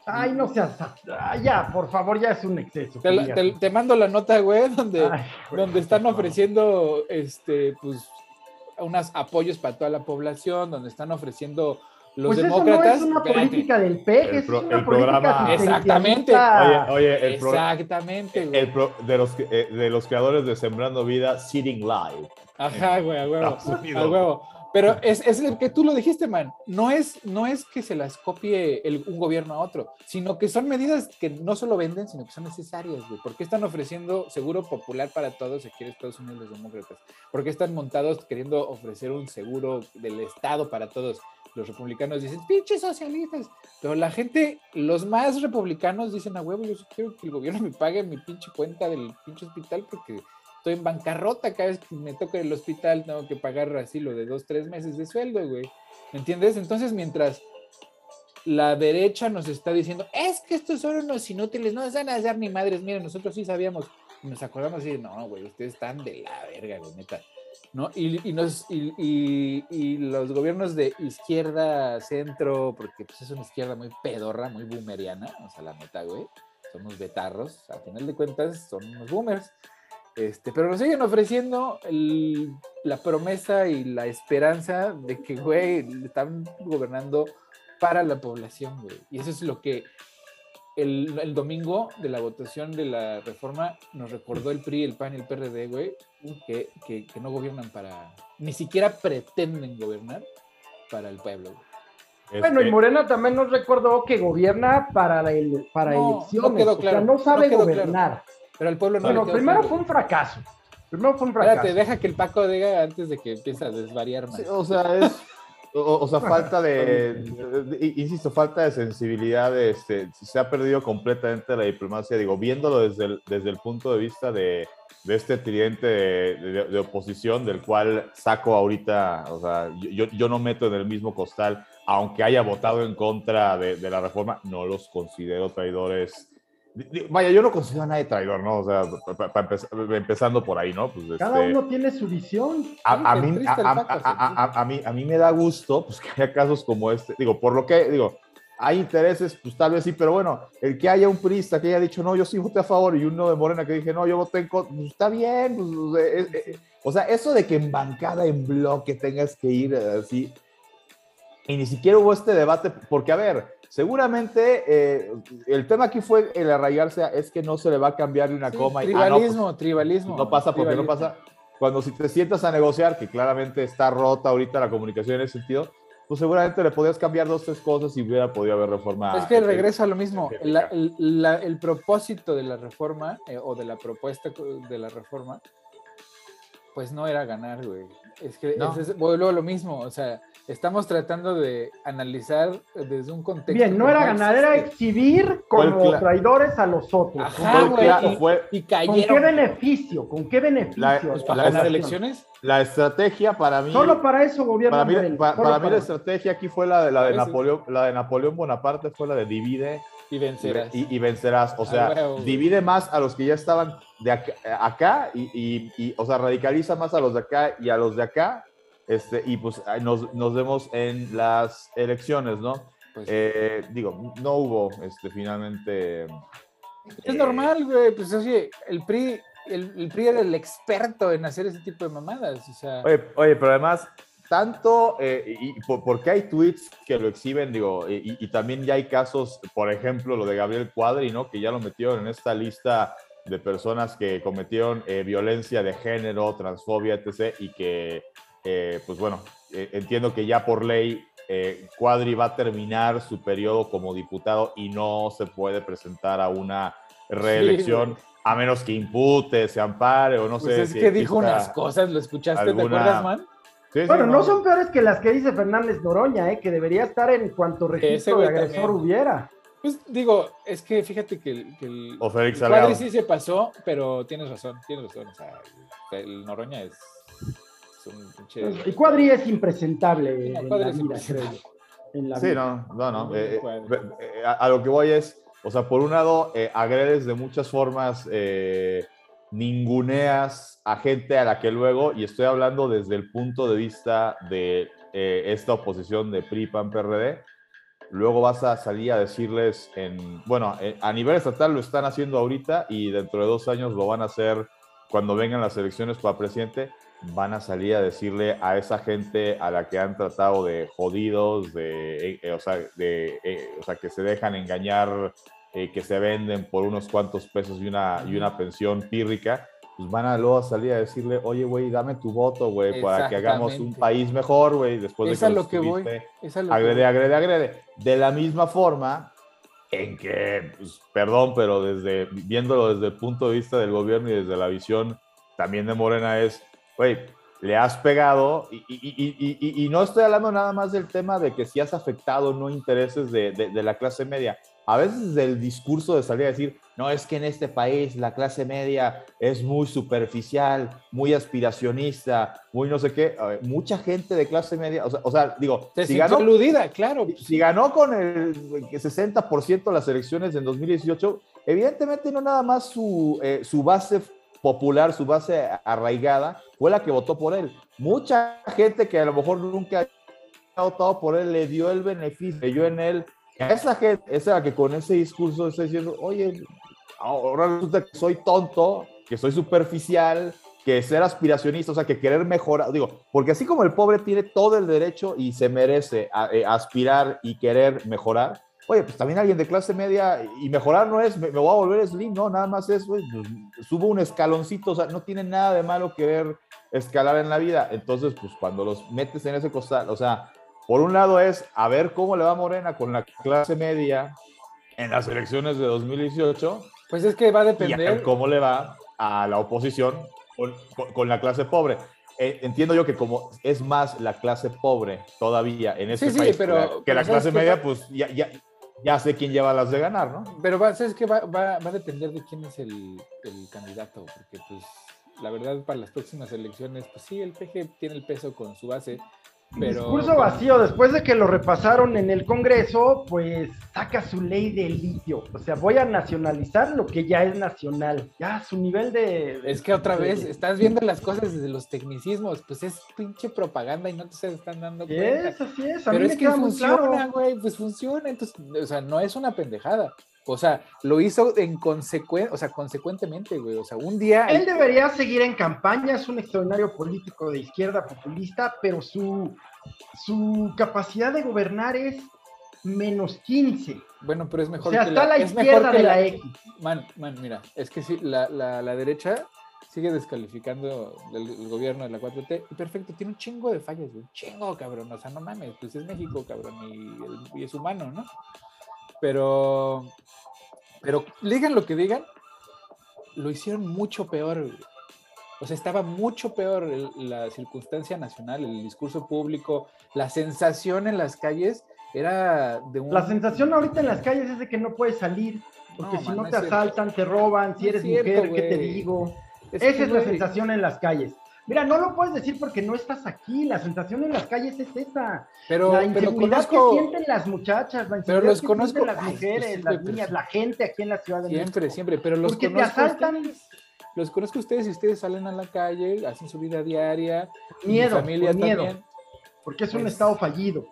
Ay, no seas. ah, ya, por favor, ya es un exceso. Te, la- que te- digas. te mando la nota, güey, donde, Ay, güey, donde están ofreciendo, este, pues, unos apoyos para toda la población, donde están ofreciendo los Pues eso no demócratas. es una Espérate. política del El es pro- una el política programa- Exactamente. Oye, oye, el, pro- Exactamente, güey. el pro- de, los, eh, de los creadores de Sembrando Vida, Sitting Live. Ajá, güey, a huevo. A huevo. Pero es, es el que tú lo dijiste, man. No es, no es que se las copie el- un gobierno a otro, sino que son medidas que no solo venden, sino que son necesarias, güey. ¿Por qué están ofreciendo seguro popular para todos aquí en Estados Unidos los demócratas? ¿Por qué están montados queriendo ofrecer un seguro del Estado para todos? Los republicanos dicen, pinches socialistas. Pero la gente, los más republicanos dicen, a huevo, yo quiero que el gobierno me pague mi pinche cuenta del pinche hospital porque estoy en bancarrota, cada vez que me toca el hospital tengo que pagar así lo de dos, tres meses de sueldo, güey. ¿Me entiendes? Entonces, mientras la derecha nos está diciendo, es que estos son unos inútiles, no nos van a hacer ni madres, miren, nosotros sí sabíamos, y nos acordamos así, de, no, güey, ustedes están de la verga, güey, neta. ¿No? Y, y nos, y, y- los gobiernos de izquierda, centro, porque pues, es una izquierda muy pedorra, muy boomeriana, o sea, la neta, güey, somos betarros, al final de cuentas son unos boomers. Este, pero nos siguen ofreciendo la promesa y la esperanza de que, güey, están gobernando para la población, güey. Y eso es lo que el, el domingo de la votación de la reforma nos recordó el PRI, el PAN y el PRD, güey, que, que, que no gobiernan para, ni siquiera pretenden gobernar para el pueblo. güey. Bueno, y Este, Morena también nos recordó que gobierna para, la ele- para No, no elecciones. quedó o claro, sea, no sabe no quedó claro. gobernar. Pero al pueblo no Bueno, quedó primero claro, fue un fracaso. Primero fue un fracaso. Espérate, deja que el Paco diga antes de que empiece a desvariar más. Sí, o sea, es. O, o sea, falta de, Insisto, falta de sensibilidad. de Este, se ha perdido completamente la diplomacia. Digo, viéndolo desde el, desde el punto de vista de, de este tridente de, de- oposición, del cual saco ahorita. O sea, yo, yo no meto en el mismo costal, aunque haya votado en contra de la reforma, no los considero traidores. Vaya, yo no considero a nadie traidor, ¿no? O sea, pa- pa- pa empezando por ahí, ¿no? Pues, Cada este, uno tiene su visión. a, mí, a- mí, a mí me da gusto pues, que haya casos como este. Digo, por lo que, digo, hay intereses, pues tal vez sí, pero bueno, el que haya un priista que haya dicho, no, yo sí voté a favor, y uno de Morena que dije, no, yo voté en contra, pues está bien. pues, o sea, o sea, eso de que en bancada, en bloque, tengas que ir eh, así. Y ni siquiera hubo este debate, porque a ver, seguramente eh, el tema aquí fue el arraigarse, a, es que no se le va a cambiar una Sí, coma. y, ah, no, pues, tribalismo, tribalismo. no pasa porque no pasa. Cuando si te sientas a negociar, que claramente está rota ahorita la comunicación en ese sentido, pues seguramente le podías cambiar dos, tres cosas y hubiera podido haber reforma. Es que regresa a lo mismo. La- el, la- el propósito de la reforma eh, o de la propuesta de la reforma, pues no era ganar, güey. Es que No. es, es- vuelvo a lo mismo. O sea, estamos tratando de analizar desde un contexto. Bien, no era ganar, era exhibir como cla- traidores a los otros. Ajá, Fue- güey, cla- y- fue Y ¿Con qué cayeron beneficio? ¿Con qué beneficio? La- pues, para la- ganar población? elecciones. la estrategia para mí. Solo para eso gobierna para mí, para mí la estrategia aquí fue la de, la de. Napoleón, la de Napoleón Bonaparte fue la de divide Y vencerás. y, y vencerás. O sea, Ah, huevo. divide más a los que ya estaban de acá, acá y, y- y, o sea, radicaliza más a los de acá y a los de acá. Este, y pues nos, nos vemos en las elecciones, ¿no? Pues, Eh, digo, no hubo este, finalmente. es eh, normal, güey. Pues oye, el PRI, el, el PRI era el experto en hacer ese tipo de mamadas. O sea, Oye, oye, pero además, tanto, eh, y, porque hay tweets que lo exhiben, digo, y, también ya hay casos, por ejemplo, lo de Gabriel Cuadri, ¿no? Que ya lo metieron en esta lista de personas que cometieron eh, violencia de género, transfobia, etc. Y que, eh, pues bueno, entiendo que ya por ley Cuadri va a terminar su periodo como diputado y no se puede presentar a una reelección. a menos que impute, se ampare o no pues sé. Es que dijo unas cosas, ¿lo escuchaste? ¿Te acuerdas, man? bueno, no. son peores que las que dice Fernández Noroña, ¿eh? que debería estar en cuanto registro de agresor hubiera. Pues digo, es que fíjate que el, que el, o Félix el sí se pasó, pero tienes razón, tienes razón. O sea, el Noroña es, un pinche... El cuadri es impresentable. en la vida, sí, no, no, no. Eh, eh, eh, a, lo que voy es, o sea, por un lado, agredes de muchas formas ninguneas a gente a la que luego, y estoy hablando desde el punto de vista de eh, esta oposición de PRI, PAN, PRD, luego vas a salir a decirles en, bueno, eh, a nivel estatal lo están haciendo ahorita y dentro de dos años lo van a hacer cuando vengan las elecciones para presidente, van a salir a decirle a esa gente a la que han tratado de jodidos, de, eh, o, sea, de, o sea, que se dejan engañar eh, que se venden por unos cuantos pesos y una, y una pensión pírrica, pues van a luego salir a decirle, oye, güey, dame tu voto, güey, para que hagamos un país mejor, güey, después de que, lo que voy. agrede, agrede, agrede. De la misma forma en que, pues, perdón, pero desde, viéndolo desde el punto de vista del gobierno y desde la visión también de Morena es, güey, le has pegado y, y, y, y, no estoy hablando nada más del tema de que si has afectado no intereses de, de, de la clase media, a veces el discurso de salir a decir, no, es que en este país la clase media es muy superficial, muy aspiracionista, muy no sé qué, mucha gente de clase media, o sea, digo, si ganó, aludida, claro. Si ganó con el 60% las elecciones en 2018, evidentemente no nada más su, eh, su base popular, su base arraigada, fue la que votó por él. Mucha gente que a lo mejor nunca ha votado por él le dio el beneficio, en él esa gente, esa que con ese discurso está diciendo, oye, ahora resulta que soy tonto, que soy superficial, que ser aspiracionista, o sea, que querer mejorar, digo, porque así como el pobre tiene todo el derecho y se merece eh, aspirar y querer mejorar, oye, pues también alguien de clase media y mejorar no es, me, voy a volver slim, no, nada más es, pues, subo un escaloncito, o sea, no tiene nada de malo querer escalar en la vida, entonces, pues cuando los metes en ese costal, o sea, por un lado es a ver cómo le va Morena con la clase media en las elecciones de 2018. Pues es que va a depender. Y a ver cómo le va a la oposición con, la clase pobre. Eh, entiendo yo que como es más la clase pobre todavía en este país pero, que la, clase media, pues ya, ya, ya, sé quién lleva las de ganar, ¿no? Pero va, ¿sabes que va, va, va, a depender de quién es el, el candidato, porque pues la verdad para las próximas elecciones, pues sí, el PG tiene el peso con su base, Discurso vacío, después de que lo repasaron en el Congreso, pues saca su ley de litio. O sea, voy a nacionalizar lo que ya es nacional. Ya, su nivel de... es que otra vez, estás viendo las cosas desde los tecnicismos, pues es pinche propaganda y no te están dando cuenta. Es, así es, Pero es que funciona, güey, pues funciona. Entonces, o sea, no es una pendejada. O sea, lo hizo en consecuencia, o sea, consecuentemente, güey. O sea, un día. Él debería seguir en campaña, es un extraordinario político de izquierda populista, pero su, su capacidad de gobernar es menos 15. Bueno, pero es mejor o sea, está a la izquierda de la, X. Man, man, mira, es que sí, la, la, la derecha sigue descalificando el, gobierno de la 4T. Y perfecto, tiene un chingo de fallas, güey. Chingo, cabrón. O sea, no mames, pues es México, cabrón, y, y es humano, ¿no? Pero pero digan lo que digan, lo hicieron mucho peor. O sea, estaba mucho peor la circunstancia nacional, el discurso público, la sensación en las calles era de un... La sensación ahorita en las calles es de que no puedes salir, porque si no te asaltan, te roban, si eres mujer, ¿qué te digo? Esa es la sensación en las calles. Mira, no lo puedes decir porque no estás aquí. La sensación en las calles es esa. Pero, la inseguridad que sienten las muchachas, la pero los que conozco, sienten las mujeres, las niñas, la gente aquí en la ciudad de Siempre, siempre, pero los porque te asaltan. los conozco a ustedes y ustedes salen a la calle, hacen su vida diaria. Miedo, familia miedo. Porque es un pues estado fallido.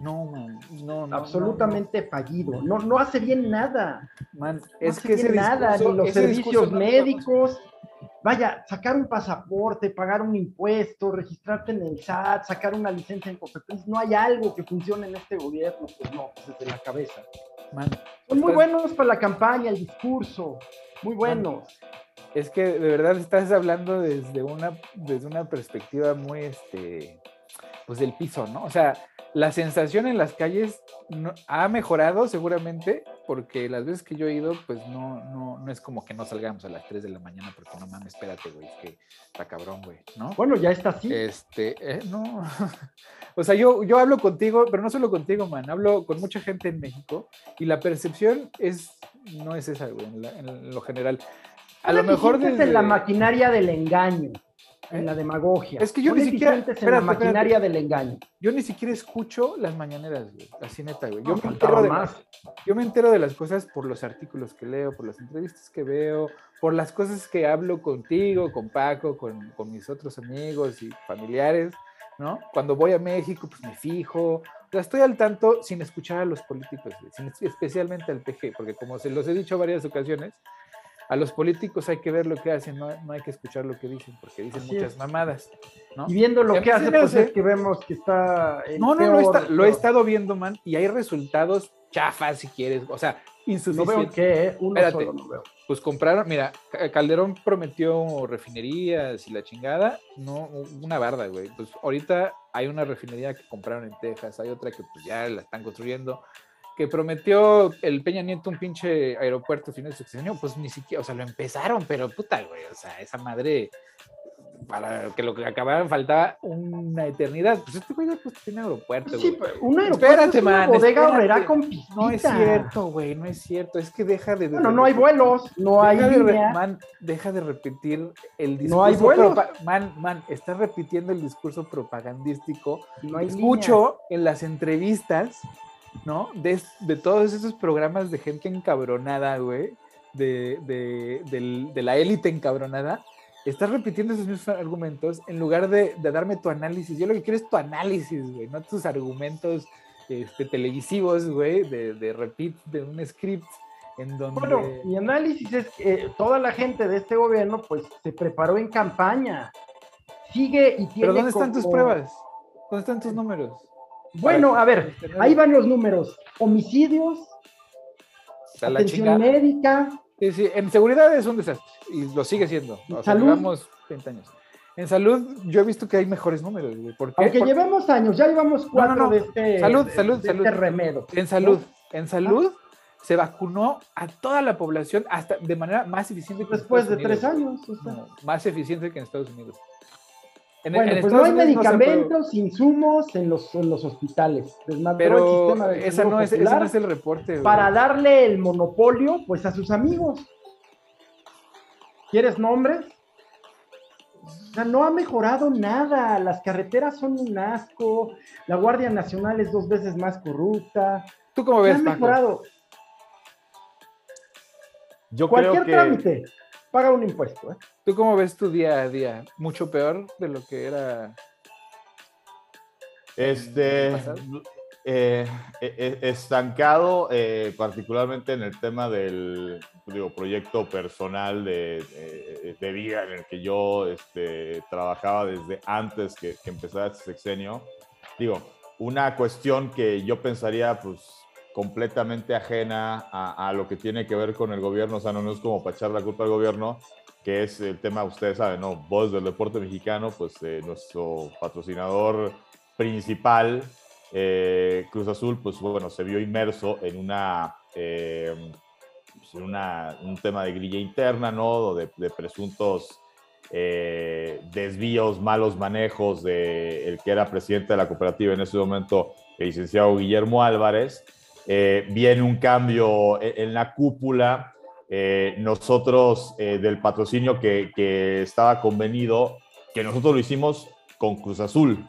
No, man, no, no. Absolutamente fallido. No, no hace bien nada. Man, es que nada, ni los servicios médicos vaya, sacar un pasaporte, pagar un impuesto, registrarte en el SAT, sacar una licencia en Cofepris, no hay algo que funcione en este gobierno, pues no, pues desde la cabeza. Son muy buenos para la campaña, el discurso, muy buenos. es que de verdad estás hablando desde una, desde una perspectiva muy, este, pues del piso, ¿no? O sea, la sensación en las calles ha mejorado seguramente, porque las veces que yo he ido, pues no, no, no es como que no salgamos a las 3 de la mañana, porque no mames, espérate, güey, es que está cabrón, güey, ¿no? Bueno, ya está así. Este, eh, no. o sea, yo, yo hablo contigo, pero no solo contigo, man, hablo con mucha gente en México y la percepción es, no es esa, güey, en, lo general. A lo mejor desde... en la maquinaria del engaño en la demagogia. Es que yo ni siquiera. en la maquinaria del engaño. Yo ni siquiera escucho las mañaneras, güey. Así neta, güey. Yo, me entero de, más. yo me entero de las cosas por los artículos que leo, por las entrevistas que veo, por las cosas que hablo contigo, con Paco, con, con mis otros amigos y familiares, ¿no? Cuando voy a México, pues me fijo. O sea, estoy al tanto sin escuchar a los políticos, especialmente al PG, porque como se los he dicho varias ocasiones, a los políticos hay que ver lo que hacen, no, hay que escuchar lo que dicen, porque dicen muchas mamadas. Y viendo lo que hace, pues es que vemos que está. no, no, no, lo he estado viendo, man, y hay resultados chafas, si quieres, o sea, insuficientes. No veo qué, ¿eh? Uno solo no veo. Pues compraron, mira, Calderón prometió refinerías y la chingada, no, una barda, güey. Pues ahorita hay una refinería que compraron en Texas, hay otra que pues ya la están construyendo que prometió el Peña Nieto un pinche aeropuerto final de su sexenio, pues ni siquiera, o sea, lo empezaron, pero puta, güey, o sea, esa madre, para que lo que acababan faltaba una eternidad. Pues este güey pues tiene aeropuerto, sí, güey. un aeropuerto espérate, man, bodega horrera con No es cierto, güey, no es cierto, es que deja de... Bueno, no hay vuelos, no hay línea. man, deja de repetir el discurso... No hay vuelos. Man, man, está repitiendo el discurso propagandístico. No hay Escucho en las entrevistas ¿no? De, todos esos programas de gente encabronada, güey, de, la élite encabronada, estás repitiendo esos mismos argumentos en lugar de, darme tu análisis. Yo lo que quiero es tu análisis, güey, no tus argumentos este, televisivos, güey, de, de repeat de un script en donde... Bueno, mi análisis es que toda la gente de este gobierno, pues, se preparó en campaña. Sigue y tiene ¿Pero dónde están tus pruebas? ¿Dónde están tus números? Bueno, a ver, ahí van los números. Homicidios, atención médica. Sí, sí, en seguridad es un desastre y lo sigue siendo. O salud. llevamos 20 años. En salud, yo he visto que hay mejores números, güey. Aunque llevemos años, ya llevamos cuatro de este. Salud, salud, este salud. remedo. En salud, en salud se vacunó a toda la población hasta de manera más eficiente que Después de tres años. más eficiente que en Estados Unidos bueno, pues no hay medicamentos, insumos en los, en los hospitales. Pero el esa no, es, ese no es el reporte. Para darle el monopolio, pues, a sus amigos. ¿Quieres nombres? O sea, no ha mejorado nada. Las carreteras son un asco. La Guardia Nacional es dos veces más corrupta. ¿Tú cómo ves, no ha mejorado. Yo Cualquier trámite paga un impuesto. ¿eh? ¿Tú cómo ves tu día a día? ¿Mucho peor de lo que era? Este, eh, e, e, estancado, eh, particularmente en el tema del digo, proyecto personal de, de, vida en el que yo este, trabajaba desde antes que, que empezara este sexenio. Digo, una cuestión que yo pensaría, pues, completamente ajena a, lo que tiene que ver con el gobierno, o sea, no, es como para echar la culpa al gobierno, que es el tema, ustedes saben, ¿no? Voz del deporte mexicano, pues eh, nuestro patrocinador principal, eh, Cruz Azul, pues bueno, se vio inmerso en una, eh, pues, una un tema de grilla interna, ¿no? De, de presuntos desvíos, malos manejos de el que era presidente de la cooperativa en ese momento, el licenciado Guillermo Álvarez, eh, viene un cambio e-, en, la cúpula. Eh, nosotros, eh, del patrocinio que, estaba convenido, que nosotros lo hicimos con Cruz Azul,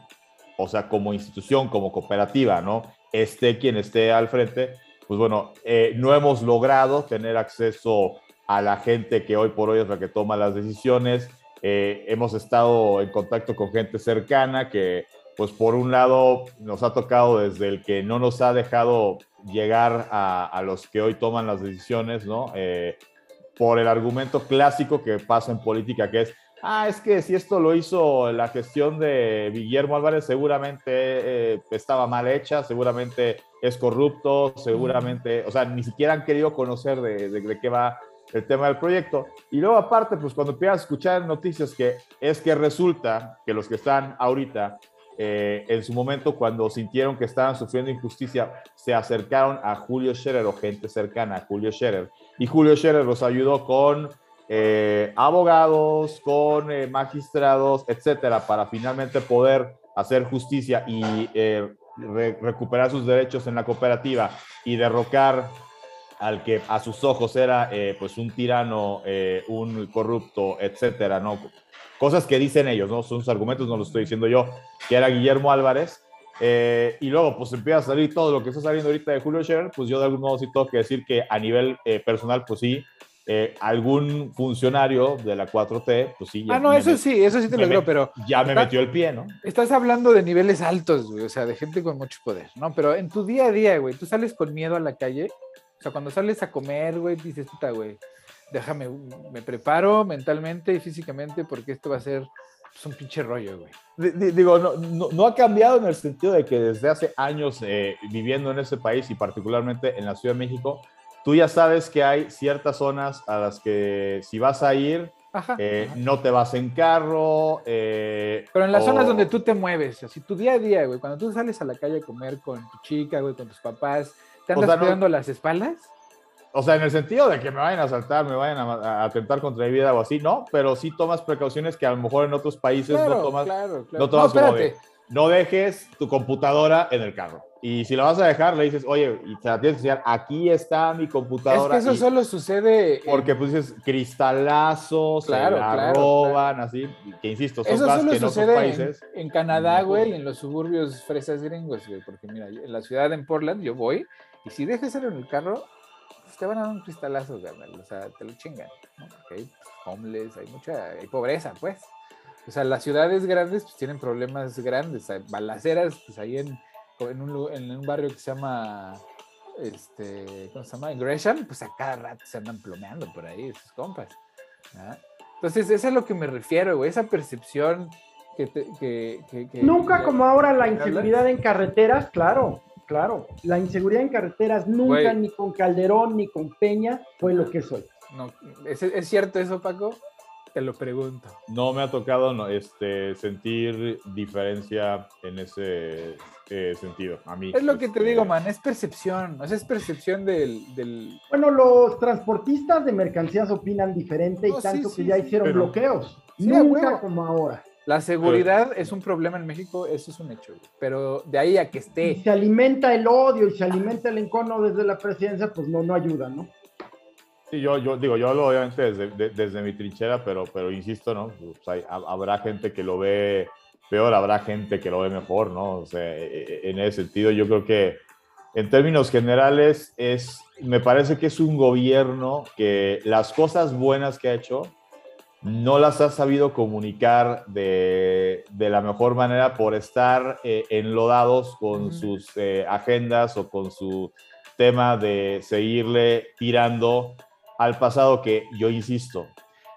o sea, como institución, como cooperativa, ¿no? Esté quien esté al frente, pues bueno, no hemos logrado tener acceso a la gente que hoy por hoy es la que toma las decisiones. hemos estado en contacto con gente cercana que pues por un lado nos ha tocado desde el que no nos ha dejado llegar a, los que hoy toman las decisiones, ¿no? Eh, por el argumento clásico que pasa en política, que es, ah, es que si esto lo hizo la gestión de Guillermo Álvarez, seguramente eh, estaba mal hecha, seguramente es corrupto, seguramente, o sea, ni siquiera han querido conocer de, de, de qué va el tema del proyecto. Y luego aparte, pues cuando empiezas a escuchar noticias que es que resulta que los que están ahorita, eh, en su momento cuando sintieron que estaban sufriendo injusticia, se acercaron a Julio Scherer o gente cercana a Julio Scherer. Y Julio Scherer los ayudó con eh, abogados, con eh, magistrados, etcétera, para finalmente poder hacer justicia y re recuperar sus derechos en la cooperativa y derrocar al que a sus ojos era pues un tirano, un corrupto, etcétera, ¿no? Cosas que dicen ellos, ¿no? Son sus argumentos, no lo estoy diciendo yo, que era Guillermo Álvarez. Eh, y luego, pues empieza a salir todo lo que está saliendo ahorita de Julio Scherer, pues yo de algún modo sí tengo que decir que a nivel eh, personal, pues sí, eh, algún funcionario de la 4T, pues sí. Ah, no, eso sí, eso sí te lo creo, pero. Ya me metió el pie, ¿no? Estás hablando de niveles altos, güey, o sea, de gente con mucho poder, ¿no? Pero en tu día a día, güey, tú sales con miedo a la calle, o sea, cuando sales a comer, güey, dices, puta, güey, déjame, me preparo mentalmente y físicamente porque esto va a ser pues, un pinche rollo, güey. Digo, no, no, no, ha cambiado en el sentido de que desde hace años eh, viviendo en ese país y particularmente en la Ciudad de México, tú ya sabes que hay ciertas zonas a las que si vas a ir, Ajá, eh, ajá. no te vas en carro. eh, Pero en las o- zonas donde tú te mueves, así tu día a día, güey, cuando tú sales a la calle a comer con tu chica, güey, con tus papás, ¿te O andas sea, no- cuidando las espaldas? O sea, en el sentido de que me vayan a asaltar, me vayan a, a atentar contra mi vida o así, no, pero sí tomas precauciones que a lo mejor en otros países no Claro, tomas. claro, claro. no tomas como de-. No dejes tu computadora en el carro. Y si la vas a dejar, le dices, oye, y te la tienes que enseñar, aquí está mi Es computadora. que eso solo sucede. Porque pues dices cristalazos, Claro, se la claro, roban, así, que insisto, son Eso cosas solo que en otros sucede en, países. en Canadá, no güey, y en los suburbios fresas gringos, güey, porque mira, en la ciudad en Portland yo voy y si dejas en el carro, te van a dar un cristalazo, carnal, o sea, te lo chingan, ¿no? Porque hay homeless, hay mucha, hay pobreza, pues. O sea, las ciudades grandes pues tienen problemas grandes, hay balaceras, pues ahí en, en, un, lu- en un barrio que se llama, este, ¿cómo se llama? Gresham, pues a cada rato se andan plomeando por ahí, esos compas. ¿ah? Entonces, eso es a lo que me refiero, güey, esa percepción que... te- que, que- que- Nunca como ahora la inseguridad en carreteras, claro, claro. La inseguridad en carreteras nunca, Güey. ni con Calderón, ni con Peña, fue lo que es hoy. No, ¿es, ¿Es cierto eso, Paco? Te lo pregunto. No me ha tocado no, este, sentir diferencia en ese eh, sentido. A mí. Es lo que te este, digo, man, es percepción, o sea, es percepción del... del... Bueno, los transportistas de mercancías opinan diferente y sí, tanto sí, que ya sí, hicieron pero- bloqueos. Sí, a Nunca huevo. como ahora. La seguridad es un problema en México, eso es un hecho, pero de ahí a que Y esté... se alimenta el odio y se alimenta el encono desde la presidencia, pues no, no ayuda, ¿no? Sí, yo, yo digo, yo hablo obviamente desde, de- desde mi trinchera, pero, pero insisto, ¿no? Pues hay- ha- habrá gente que lo ve peor, habrá gente que lo ve mejor, ¿no? O sea, e- e- en ese sentido, yo creo que en términos generales es, me parece que es un gobierno que las cosas buenas que ha hecho no las ha sabido comunicar de, de la mejor manera por estar eh, enlodados con sus eh, agendas o con su tema de seguirle tirando al pasado que yo insisto,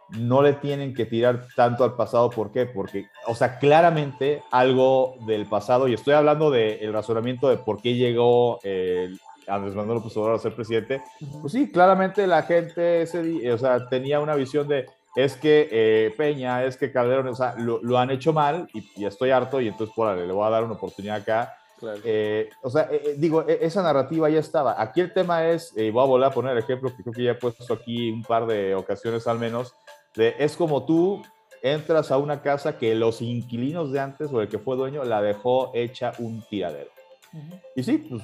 no le tienen que tirar tanto al pasado. ¿Por qué? Porque, o sea, claramente algo del pasado, y estoy hablando del razonamiento de por qué llegó eh, Andrés Manuel López Obrador a ser presidente, pues sí, claramente la gente ese o sea, tenía una visión de es que eh, Peña, es que Calderón, o sea, lo, lo han hecho mal y, y estoy harto y entonces, por le voy a dar una oportunidad acá. Claro. Eh, o sea, eh, eh, digo, eh, esa narrativa ya estaba. Aquí el tema es, eh, voy a volver a poner el ejemplo que creo que ya he puesto aquí un par de ocasiones al menos, de es como tú entras a una casa que los inquilinos de antes o el que fue dueño la dejó hecha un tiradero. Ujú. Y sí, pues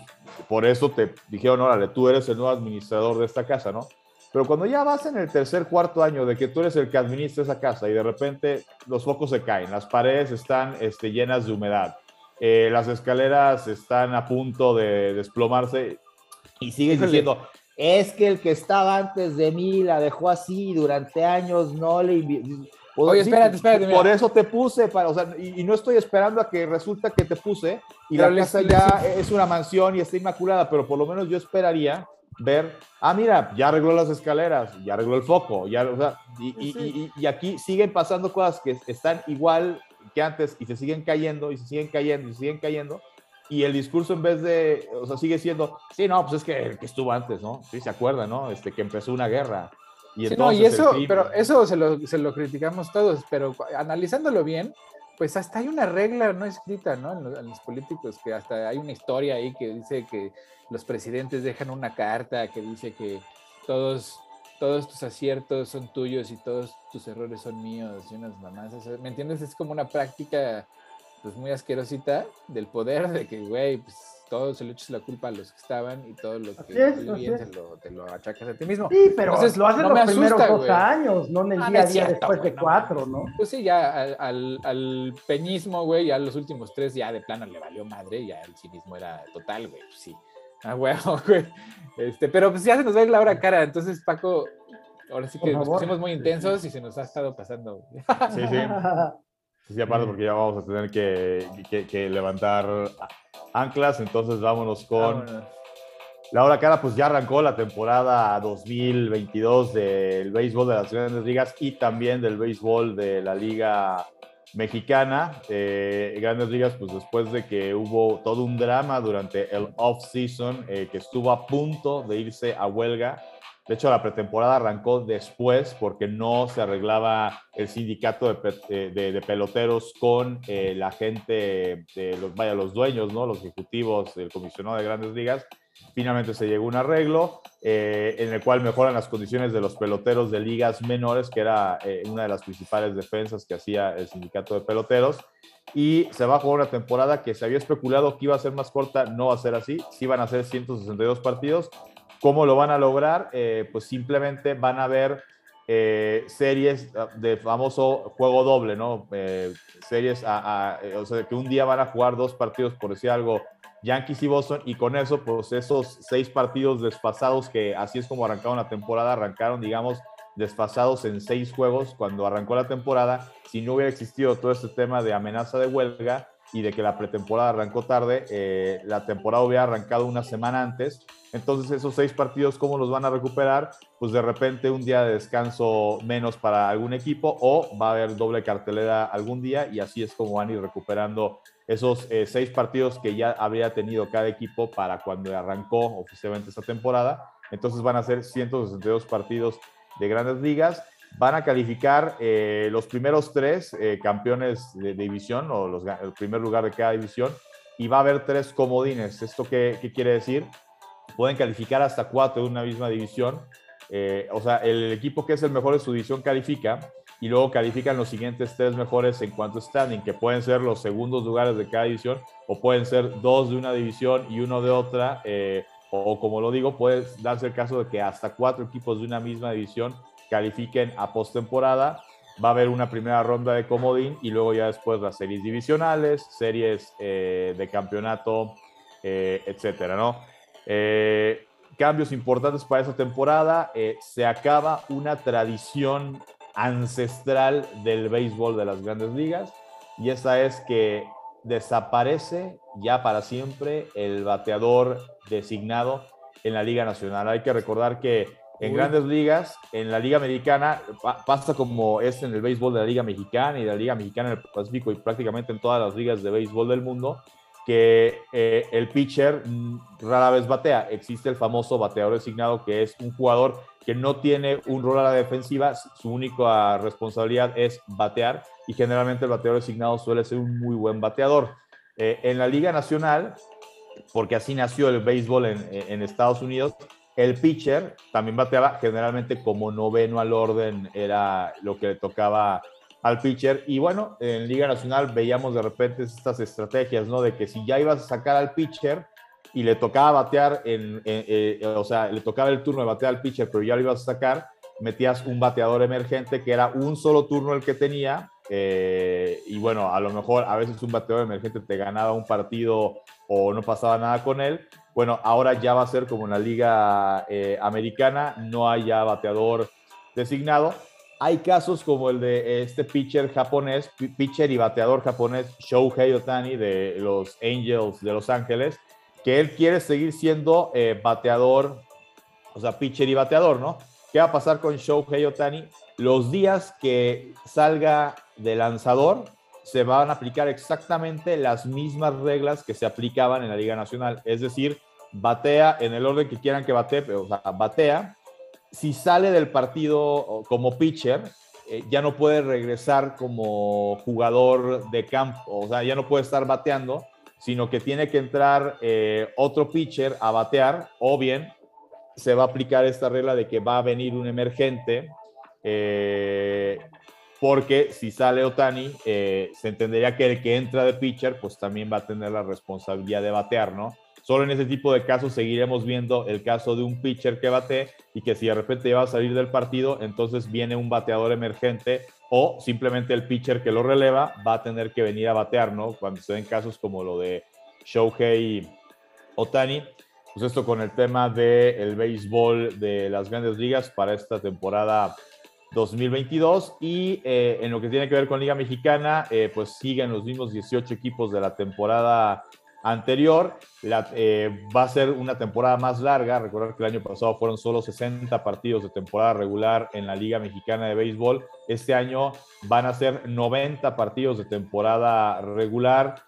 por eso te dijeron, órale, tú eres el nuevo administrador de esta casa, ¿no? Pero cuando ya vas en el tercer, cuarto año de que tú eres el que administra esa casa y de repente los focos se caen, las paredes están este, llenas de humedad, eh, las escaleras están a punto de desplomarse y sigues diciendo, es que el que estaba antes de mí la dejó así durante años, no le... invi-". Pues, Oye, espérate, espérate, Por mira. eso te puse, para, o sea, y, y no estoy esperando a que resulta que te puse y Pero la les- casa les- ya es una mansión y está inmaculada, pero por lo menos yo esperaría ver, ah, mira, ya arregló las escaleras, ya arregló el foco, ya, o sea, y, y- y- y aquí siguen pasando cosas que están igual que antes y se siguen cayendo y se siguen cayendo y se siguen cayendo. Y el discurso en vez de, o sea, sigue siendo, sí, no, pues es que el que estuvo antes, ¿no? Sí, se acuerda, ¿no? Este, que empezó una guerra. Y Sí, no, y el eso, pero eso se lo, se lo criticamos todos, pero analizándolo bien, pues hasta hay una regla no escrita, ¿no? En los, en los políticos, que hasta hay una historia ahí que dice que los presidentes dejan una carta que dice que todos, todos tus aciertos son tuyos y todos tus errores son míos y unas mamás. o sea, ¿Me entiendes? Es como una práctica pues muy asquerosita del poder, de que, güey, pues todo se le echas la culpa a los que estaban y todo lo que es, así bien te lo, te lo achacas a ti mismo. Sí, pero Entonces, lo hacen no los primeros asusta, dos güey. años, no en el Ah, día a día cierto, después güey, de no cuatro, ¿no? Pues sí, ya al, al, al peñismo, güey, ya los últimos tres ya de plano le valió madre, ya el cinismo era total, güey, pues sí. Ah, huevo, güey. Este, pero pues ya se nos va a ir la hora cara, entonces Paco, ahora sí que nos pusimos muy intensos y se nos ha estado pasando. güey. Sí, sí. Sí, sí, aparte porque ya vamos a tener que, que- que levantar anclas, entonces vámonos con Vámonos. la hora cara, pues ya arrancó la temporada 2022 del béisbol de las grandes ligas y también del béisbol de la liga mexicana. Eh, grandes ligas, pues después de que hubo todo un drama durante el off-season, eh, que estuvo a punto de irse a huelga. De hecho, la pretemporada arrancó después porque no se arreglaba el sindicato de, de peloteros con eh, la gente, de los, vaya, los dueños, ¿no? los ejecutivos, el comisionado de grandes ligas. Finalmente se llegó a un arreglo eh, en el cual mejoran las condiciones de los peloteros de ligas menores, que era eh, una de las principales defensas que hacía el sindicato de peloteros. Y se va a jugar una temporada que se había especulado que iba a ser más corta, no va a ser así, sí van a ser 162 partidos. ¿Cómo lo van a lograr? Eh, pues simplemente van a eh, series ah, de famoso juego doble, ¿no? Series, a, a- o sea, que un día van a jugar dos partidos, por decir algo, Yankees y Boston, y con eso, pues esos seis partidos desfasados, que así es como arrancaron la temporada, arrancaron, digamos, desfasados en seis juegos cuando arrancó la temporada. Si no hubiera existido todo este tema de amenaza de huelga y de que la pretemporada arrancó tarde, eh, la temporada hubiera arrancado una semana antes. Entonces, esos seis partidos, ¿cómo los van a recuperar? Pues de repente un día de descanso menos para algún equipo o va a haber doble cartelera algún día y así es como van a ir recuperando esos eh, seis partidos que ya habría tenido cada equipo para cuando arrancó oficialmente esta temporada. Entonces van a ser 162 partidos de grandes ligas. Van a calificar eh, los primeros tres eh, campeones de, división o los, el primer lugar de cada división y va a haber tres comodines. ¿Esto qué, qué quiere decir? Pueden calificar hasta cuatro de una misma división. O sea, el equipo que es el mejor de su división califica y luego califican los siguientes tres mejores en cuanto a standing, que pueden ser los segundos lugares de cada división o pueden ser dos de una división y uno de otra. eh, o como lo digo, puede darse el caso de que hasta cuatro equipos de una misma división califiquen a postemporada. Va a haber una primera ronda de comodín y luego ya después las series divisionales, series eh, de campeonato, eh, etcétera, ¿no? Cambios importantes para esta temporada. se acaba una tradición ancestral del béisbol de las grandes ligas y esa es que desaparece ya para siempre el bateador designado en la Liga Nacional. Hay que recordar que en Uy. grandes ligas, en la Liga Americana, pa- pasa como es en el béisbol de la Liga Mexicana y de la Liga Mexicana en el Pacífico y prácticamente en todas las ligas de béisbol del mundo, que eh, el pitcher mm, rara vez batea. Existe el famoso bateador designado, que es un jugador que no tiene un rol a la defensiva, su única responsabilidad es batear y generalmente el bateador designado suele ser un muy buen bateador. Eh, en la Liga Nacional, porque así nació el béisbol en, en Estados Unidos, el pitcher también bateaba generalmente como noveno al orden, era lo que le tocaba al pitcher. Y bueno, en Liga Nacional veíamos de repente estas estrategias, ¿no? De que si ya ibas a sacar al pitcher y le tocaba batear, en, en- eh, o sea, le tocaba el turno de batear al pitcher, pero ya lo ibas a sacar, metías un bateador emergente que era un solo turno el que tenía. eh, y bueno, a lo mejor a veces un bateador emergente te ganaba un partido o no pasaba nada con él. Bueno, ahora ya va a ser como en la liga eh, americana, no hay ya bateador designado. Hay casos como el de este pitcher japonés, pi- pitcher y bateador japonés Shohei Otani de los Angels de Los Ángeles, que él quiere seguir siendo eh, bateador o sea, pitcher y bateador, ¿no? ¿Qué va a pasar con Shohei Otani? Los días que salga de lanzador, se van a aplicar exactamente las mismas reglas que se aplicaban en la Liga Nacional. Es decir, batea en el orden que quieran que batee, o sea, batea. Si sale del partido como pitcher, eh, ya no puede regresar como jugador de campo, o sea, ya no puede estar bateando, sino que tiene que entrar eh, otro pitcher a batear, o bien se va a aplicar esta regla de que va a venir un emergente eh, porque si sale Otani, eh, se entendería que el que entra de pitcher, pues también va a tener la responsabilidad de batear, ¿no? Solo en ese tipo de casos seguiremos viendo el caso de un pitcher que bate y que si de repente va a salir del partido, entonces viene un bateador emergente o simplemente el pitcher que lo releva va a tener que venir a batear, ¿no? Cuando se den casos como lo de Shohei Otani. Pues esto con el tema del béisbol de las grandes ligas para esta temporada 2022 y eh, en lo que tiene que ver con Liga Mexicana, eh, pues siguen los mismos 18 equipos de la temporada anterior. Eh, va a ser una temporada más larga. Recordar que el año pasado fueron solo 60 partidos de temporada regular en la Liga Mexicana de Béisbol. Este año van a ser 90 partidos de temporada regular.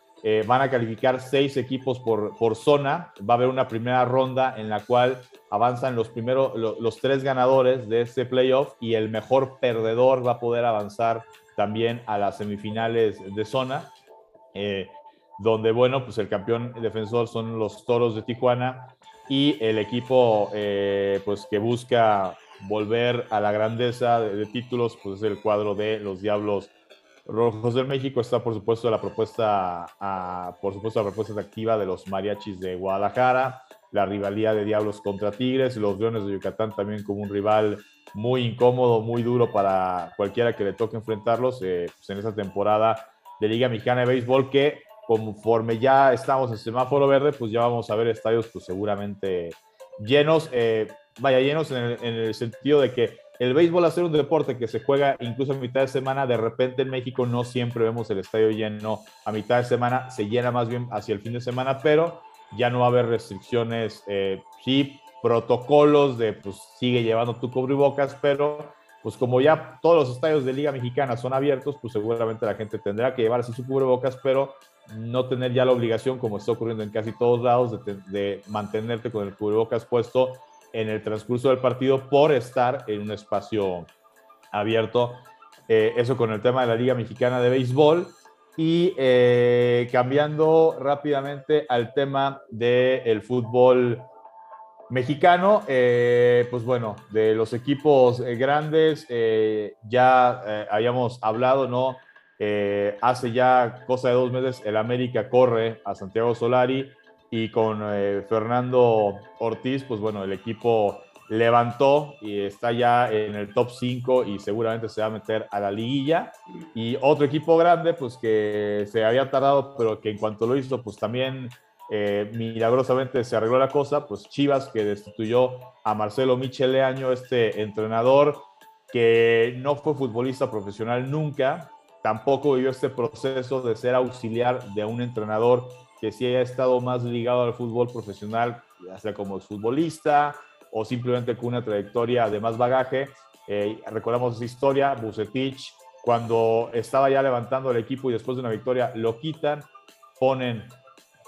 van a calificar seis equipos por, por zona. Va a haber una primera ronda en la cual avanzan los primeros, los, tres ganadores de este playoff y el mejor perdedor va a poder avanzar también a las semifinales de zona, eh, donde, bueno, pues el campeón defensor son los Toros de Tijuana y el equipo, pues pues que busca volver a la grandeza de, títulos, pues es el cuadro de los Diablos Rojos del México. Está, por supuesto, la propuesta, por supuesto, la propuesta activa de los Mariachis de Guadalajara la rivalidad de Diablos contra Tigres, los Leones de Yucatán también como un rival muy incómodo, muy duro para cualquiera que le toque enfrentarlos eh, pues en esa temporada de Liga Mexicana de Béisbol que conforme ya estamos en semáforo verde, pues ya vamos a ver estadios pues seguramente llenos, eh, vaya, llenos en el, sentido de que el béisbol, a ser un deporte que se juega incluso a mitad de semana, de repente en México no siempre vemos el estadio lleno a mitad de semana, se llena más bien hacia el fin de semana, pero ya no va a haber restricciones, eh, sí, protocolos de pues sigue llevando tu cubrebocas, pero pues como ya todos los estadios de Liga Mexicana son abiertos, pues seguramente la gente tendrá que llevar así su cubrebocas, pero no tener ya la obligación, como está ocurriendo en casi todos lados, de, mantenerte con el cubrebocas puesto en el transcurso del partido por estar en un espacio abierto. Eh, eso con el tema de la Liga Mexicana de Béisbol. Y eh, cambiando rápidamente al tema del fútbol mexicano, eh, pues bueno, de los equipos grandes, ya habíamos hablado, ¿no? Hace ya cosa de dos meses, el América corre a Santiago Solari y con Fernando Ortiz, pues bueno, el equipo levantó y está ya en el top 5 y seguramente se va a meter a la liguilla. Y otro equipo grande, pues que se había tardado, pero que en cuanto lo hizo, pues también eh, milagrosamente se arregló la cosa, pues Chivas que destituyó a Marcelo Micheleaño, este entrenador que no fue futbolista profesional nunca, tampoco vivió este proceso de ser auxiliar de un entrenador que sí haya estado más ligado al fútbol profesional, ya sea como futbolista, o simplemente con una trayectoria de más bagaje. Eh, recordamos esa historia, Bucetich, cuando estaba ya levantando el equipo y después de una victoria lo quitan, ponen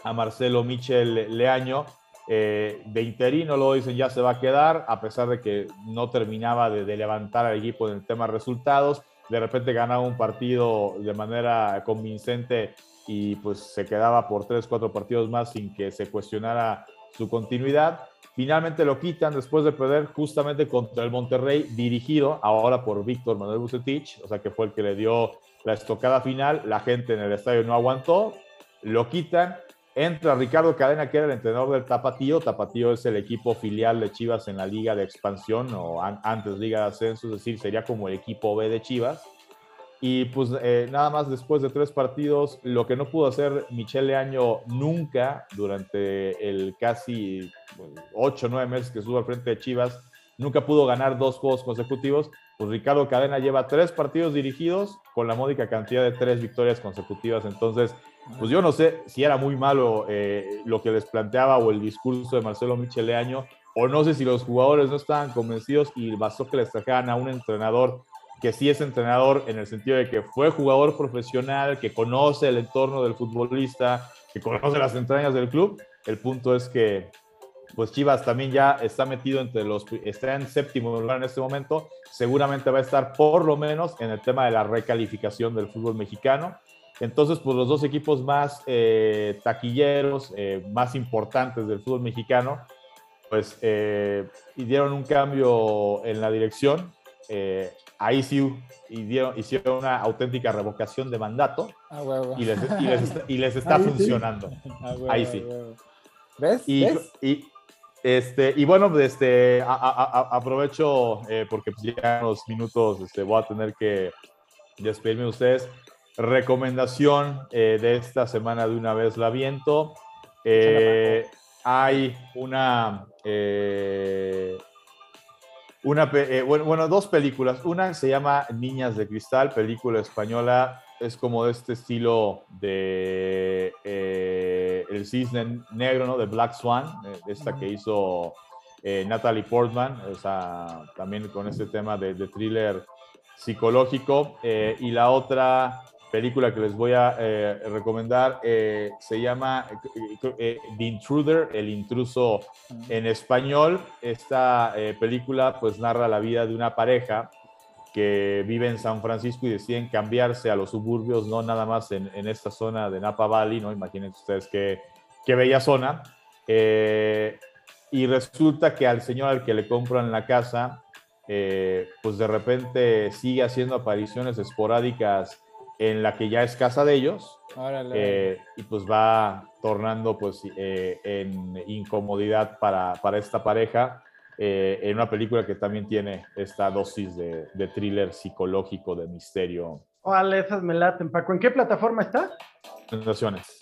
a Marcelo Michel Leaño eh, de interino, luego dicen ya se va a quedar, a pesar de que no terminaba de, de levantar al equipo en el tema resultados, de repente ganaba un partido de manera convincente y pues se quedaba por tres, cuatro partidos más sin que se cuestionara su continuidad. Finalmente lo quitan después de perder justamente contra el Monterrey, dirigido ahora por Víctor Manuel Bucetich, o sea que fue el que le dio la estocada final. La gente en el estadio no aguantó, lo quitan. Entra Ricardo Cadena, que era el entrenador del Tapatío. Tapatío es el equipo filial de Chivas en la Liga de Expansión o antes Liga de Ascenso, es decir, sería como el equipo B de Chivas. Y pues eh, nada más después de tres partidos, lo que no pudo hacer Michele Año nunca durante el casi ocho, nueve meses que estuvo al frente de Chivas, nunca pudo ganar dos juegos consecutivos. Pues Ricardo Cadena lleva tres partidos dirigidos con la módica cantidad de tres victorias consecutivas. Entonces, pues yo no sé si era muy malo eh, lo que les planteaba o el discurso de Marcelo Michele Año, o no sé si los jugadores no estaban convencidos y bastó que les trajeran a un entrenador que sí es entrenador en el sentido de que fue jugador profesional, que conoce el entorno del futbolista, que conoce las entrañas del club. El punto es que pues Chivas también ya está metido entre los, está en séptimo lugar en este momento, seguramente va a estar por lo menos en el tema de la recalificación del fútbol mexicano. Entonces, pues los dos equipos más eh, taquilleros, eh, más importantes del fútbol mexicano, pues eh, dieron un cambio en la dirección. Ahí sí hicieron una auténtica revocación de mandato Ah, y, les, y les está, y les está Ahí sí. funcionando. Ah, Ahí sí. ¿Ves? Y, ¿Ves? y, este, y bueno, este, a- a- a- aprovecho eh, porque pues, ya en unos minutos este, voy a tener que despedirme de ustedes. Recomendación eh, de esta semana de una vez la viento. Eh, hay una, eh, una bueno, bueno, dos películas. Una se llama Niñas de Cristal, película española. Es como de este estilo de El Cisne Negro, ¿no? De Black Swan, esta que hizo Natalie Portman, o sea, también con este tema de, de thriller psicológico. Y la otra película que les voy a eh, recomendar eh, se llama eh, The Intruder, El Intruso en español. Esta película pues narra la vida de una pareja que vive en San Francisco y deciden cambiarse a los suburbios, no nada más en, en esta zona de Napa Valley, ¿no? Imagínense ustedes qué, qué bella zona. Y resulta que al señor al que le compran la casa, pues de repente sigue haciendo apariciones esporádicas en la que ya es casa de ellos, Órale. eh, y pues va tornando pues eh, en incomodidad para, para esta pareja eh, en una película que también tiene esta dosis de, de thriller psicológico, de misterio. Órale, esas me laten, Paco. ¿En qué plataforma está? Sensaciones.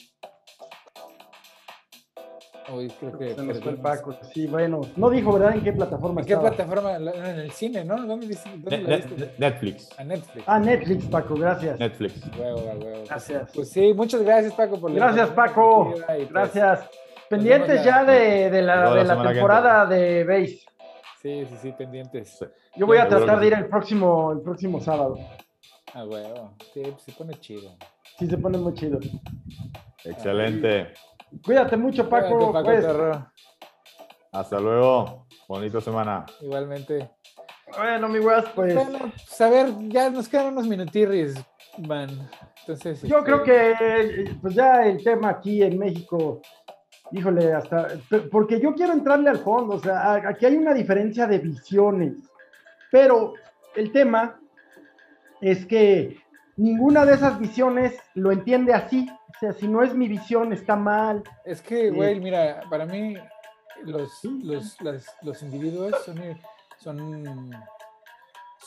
Uy, creo que Se nos fue el. Paco. Sí, bueno. No dijo, ¿verdad? ¿En qué plataforma ¿En qué estaba? plataforma? La- En el cine, ¿no? ¿Dónde, dónde Ne- la ne- viste? Netflix. A Netflix. Ah, Netflix, Paco, gracias. Netflix. Huevo, huevo. Gracias. Pues sí, muchas gracias, Paco, por Gracias, Paco. pues, Gracias. Pendientes ya de, de la, de la temporada de Base. Sí, sí, sí, pendientes. Sí. Yo voy a tratar de ir el próximo, el próximo sábado. A huevo. Sí, pues se pone chido. Sí, se pone muy chido. Excelente. Cuídate mucho, Paco. Cuídate, Paco pues. Hasta luego. Bonita semana. Igualmente. Bueno, mi guas, pues. Bueno, pues a ver, ya nos quedan unos minutirris, man. Entonces. Yo este, creo que pues ya el tema aquí en México, híjole, hasta, porque yo quiero entrarle al fondo, o sea, aquí hay una diferencia de visiones, pero el tema es que ninguna de esas visiones lo entiende así, o sea, si no es mi visión está mal, Es que, güey, mira, para mí los, los, las- los individuos son, son,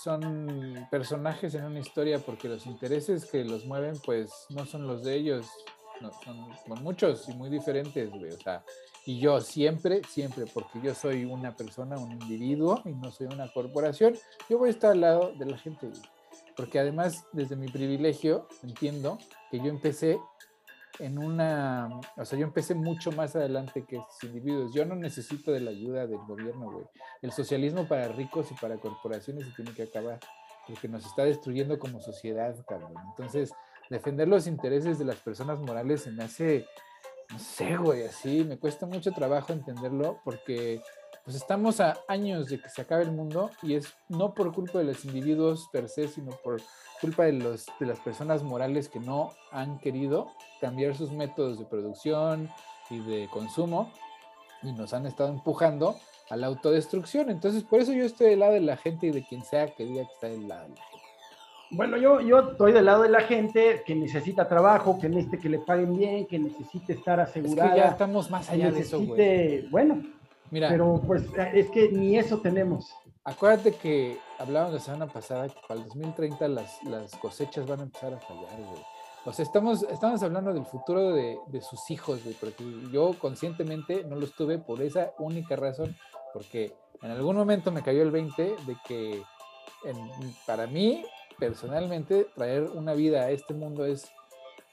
son personajes en una historia porque los intereses que los mueven, pues, no son los de ellos, no, son, son muchos y muy diferentes, güey, o sea, y yo siempre, siempre, porque yo soy una persona, un individuo y no soy una corporación, yo voy a estar al lado de la gente, porque además, desde mi privilegio, entiendo que yo empecé en una, o sea, yo empecé mucho más adelante que estos individuos. Yo no necesito de la ayuda del gobierno, güey. El socialismo para ricos y para corporaciones se tiene que acabar, porque nos está destruyendo como sociedad, cabrón. Entonces, defender los intereses de las personas morales se me hace, no sé, güey, así, me cuesta mucho trabajo entenderlo, porque pues estamos a años de que se acabe el mundo y es no por culpa de los individuos per se, sino por culpa de, los, de las personas morales que no han querido cambiar sus métodos de producción y de consumo y nos han estado empujando a la autodestrucción. Entonces, por eso yo estoy del lado de la gente y de quien sea que diga que está del lado de la gente. Bueno, yo, yo estoy del lado de la gente que necesita trabajo, que necesite que le paguen bien, que necesite estar Es que asegurada. ya estamos más allá de eso, güey. Bueno, Mira, pero pues es que ni eso tenemos. acuérdate que hablábamos la semana pasada que para el 2030 las, las cosechas van a empezar a fallar, güey. O sea, estamos, estamos hablando del futuro de, de sus hijos, güey, porque yo conscientemente no los tuve por esa única razón, porque en algún momento me cayó el 20 de que en- para mí, personalmente, traer una vida a este mundo es,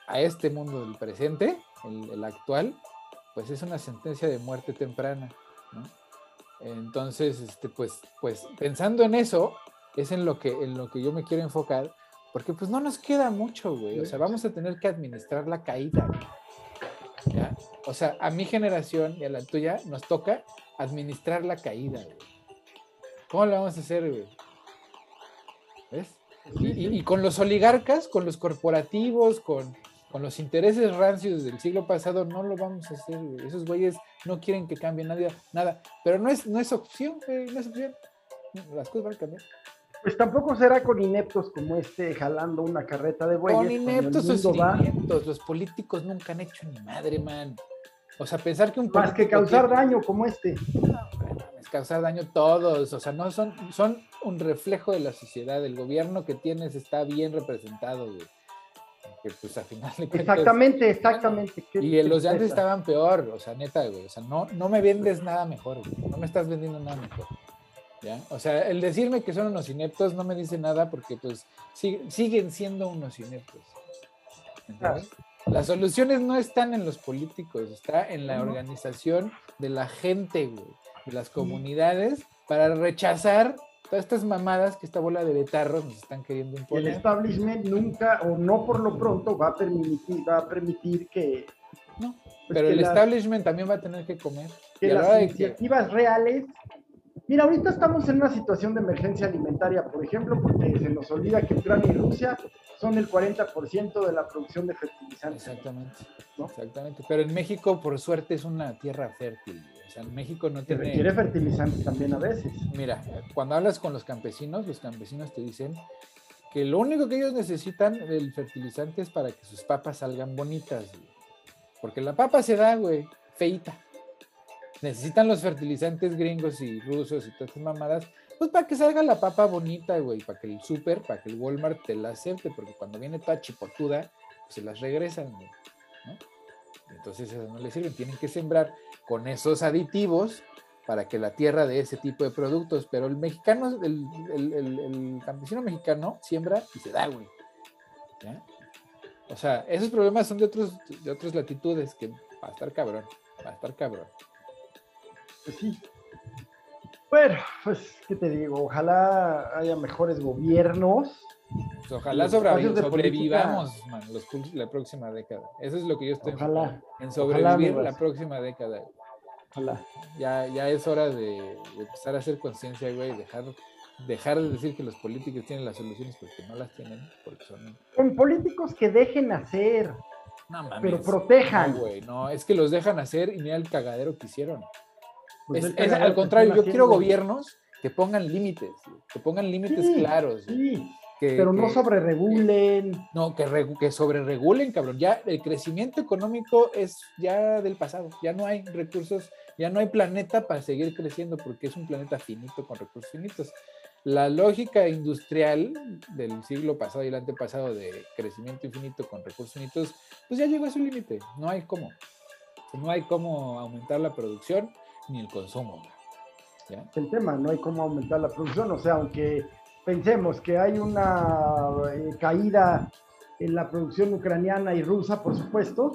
a este mundo del presente, el, el actual, pues es una sentencia de muerte temprana, ¿no? Entonces, este, pues, pues pensando en eso, es en lo que, en lo que yo me quiero enfocar, porque pues no nos queda mucho, güey. O sea, vamos a tener que administrar la caída. ¿ya? O sea, a mi generación y a la tuya nos toca administrar la caída, güey. ¿Cómo lo vamos a hacer, güey? ¿Ves? Y, y, con los oligarcas, con los corporativos, con, con, los intereses rancios del siglo pasado, no lo vamos a hacer, güey. Esos güeyes no quieren que cambie nadie, nada. Pero no es, no es opción, güey, no es opción. Las cosas van a cambiar. Pues tampoco será con ineptos como este jalando una carreta de bueyes. Con ineptos o sin ineptos, los políticos nunca han hecho ni madre, man. O sea, pensar que un Más que causar daño como este. No, es causar daño todos. O sea, no son, son un reflejo de la sociedad. El gobierno que tienes está bien representado, güey. Que pues al final de cuentas, Exactamente, exactamente. Y los de antes estaban peor, o sea, neta, güey. O sea, no, no me vendes nada mejor, güey. No me estás vendiendo nada mejor. ¿Ya? O sea, el decirme que son unos ineptos no me dice nada porque pues sig siguen siendo unos ineptos. ¿Entiendes? Las soluciones no están en los políticos, está en la organización de la gente, güey, de las comunidades, para rechazar todas estas mamadas que esta bola de betarros nos están queriendo imponer. El establishment nunca, o no por lo pronto, va a permitir, va a permitir que... No, pues pero que el las, establishment también va a tener que comer. Que las iniciativas que... reales Mira, ahorita estamos en una situación de emergencia alimentaria, por ejemplo, porque se nos olvida que Ucrania y Rusia son el 40% de la producción de fertilizantes. Exactamente, ¿no? exactamente. Pero en México, por suerte, es una tierra fértil. O sea, en México no tiene... requiere fertilizantes también a veces. Mira, cuando hablas con los campesinos, los campesinos te dicen que lo único que ellos necesitan del fertilizante es para que sus papas salgan bonitas. Güey. Porque la papa se da, güey, feita necesitan los fertilizantes gringos y rusos y todas estas mamadas, pues para que salga la papa bonita, güey, para que el súper, para que el Walmart te la acepte, porque cuando viene toda chipotuda, pues se las regresan, güey, ¿no? Entonces eso no les sirven, tienen que sembrar con esos aditivos para que la tierra dé ese tipo de productos, pero el mexicano, el campesino mexicano siembra y se da, güey. ¿ya? O sea, esos problemas son de, otros, de otras latitudes que va a estar cabrón, va a estar cabrón. Pues sí. Bueno, pues, ¿qué te digo? Ojalá haya mejores gobiernos. Pues ojalá sobre, sobrevivamos, man, los, la próxima década. Eso es lo que yo estoy ojalá, en sobrevivir ojalá, la próxima década. Ojalá. Ya, ya es hora de, de empezar a hacer conciencia, güey, dejar, dejar de decir que los políticos tienen las soluciones porque no las tienen, porque son... Con políticos que dejen hacer, no, mames, pero protejan. No, güey, no, es que los dejan hacer y mira el cagadero que hicieron. Pues es, es, al contrario, yo quiero gobiernos que pongan límites, que pongan límites sí, claros. Sí, que, pero no sobreregulen. No, que, re, que sobreregulen, cabrón. Ya el crecimiento económico es ya del pasado. Ya no hay recursos, ya no hay planeta para seguir creciendo porque es un planeta finito con recursos finitos. La lógica industrial del siglo pasado y el antepasado de crecimiento infinito con recursos finitos, pues ya llegó a su límite. No hay cómo. No hay cómo aumentar la producción ni el consumo. ¿ya? El tema, no hay cómo aumentar la producción, o sea, aunque pensemos que hay una eh, caída en la producción ucraniana y rusa, por supuesto,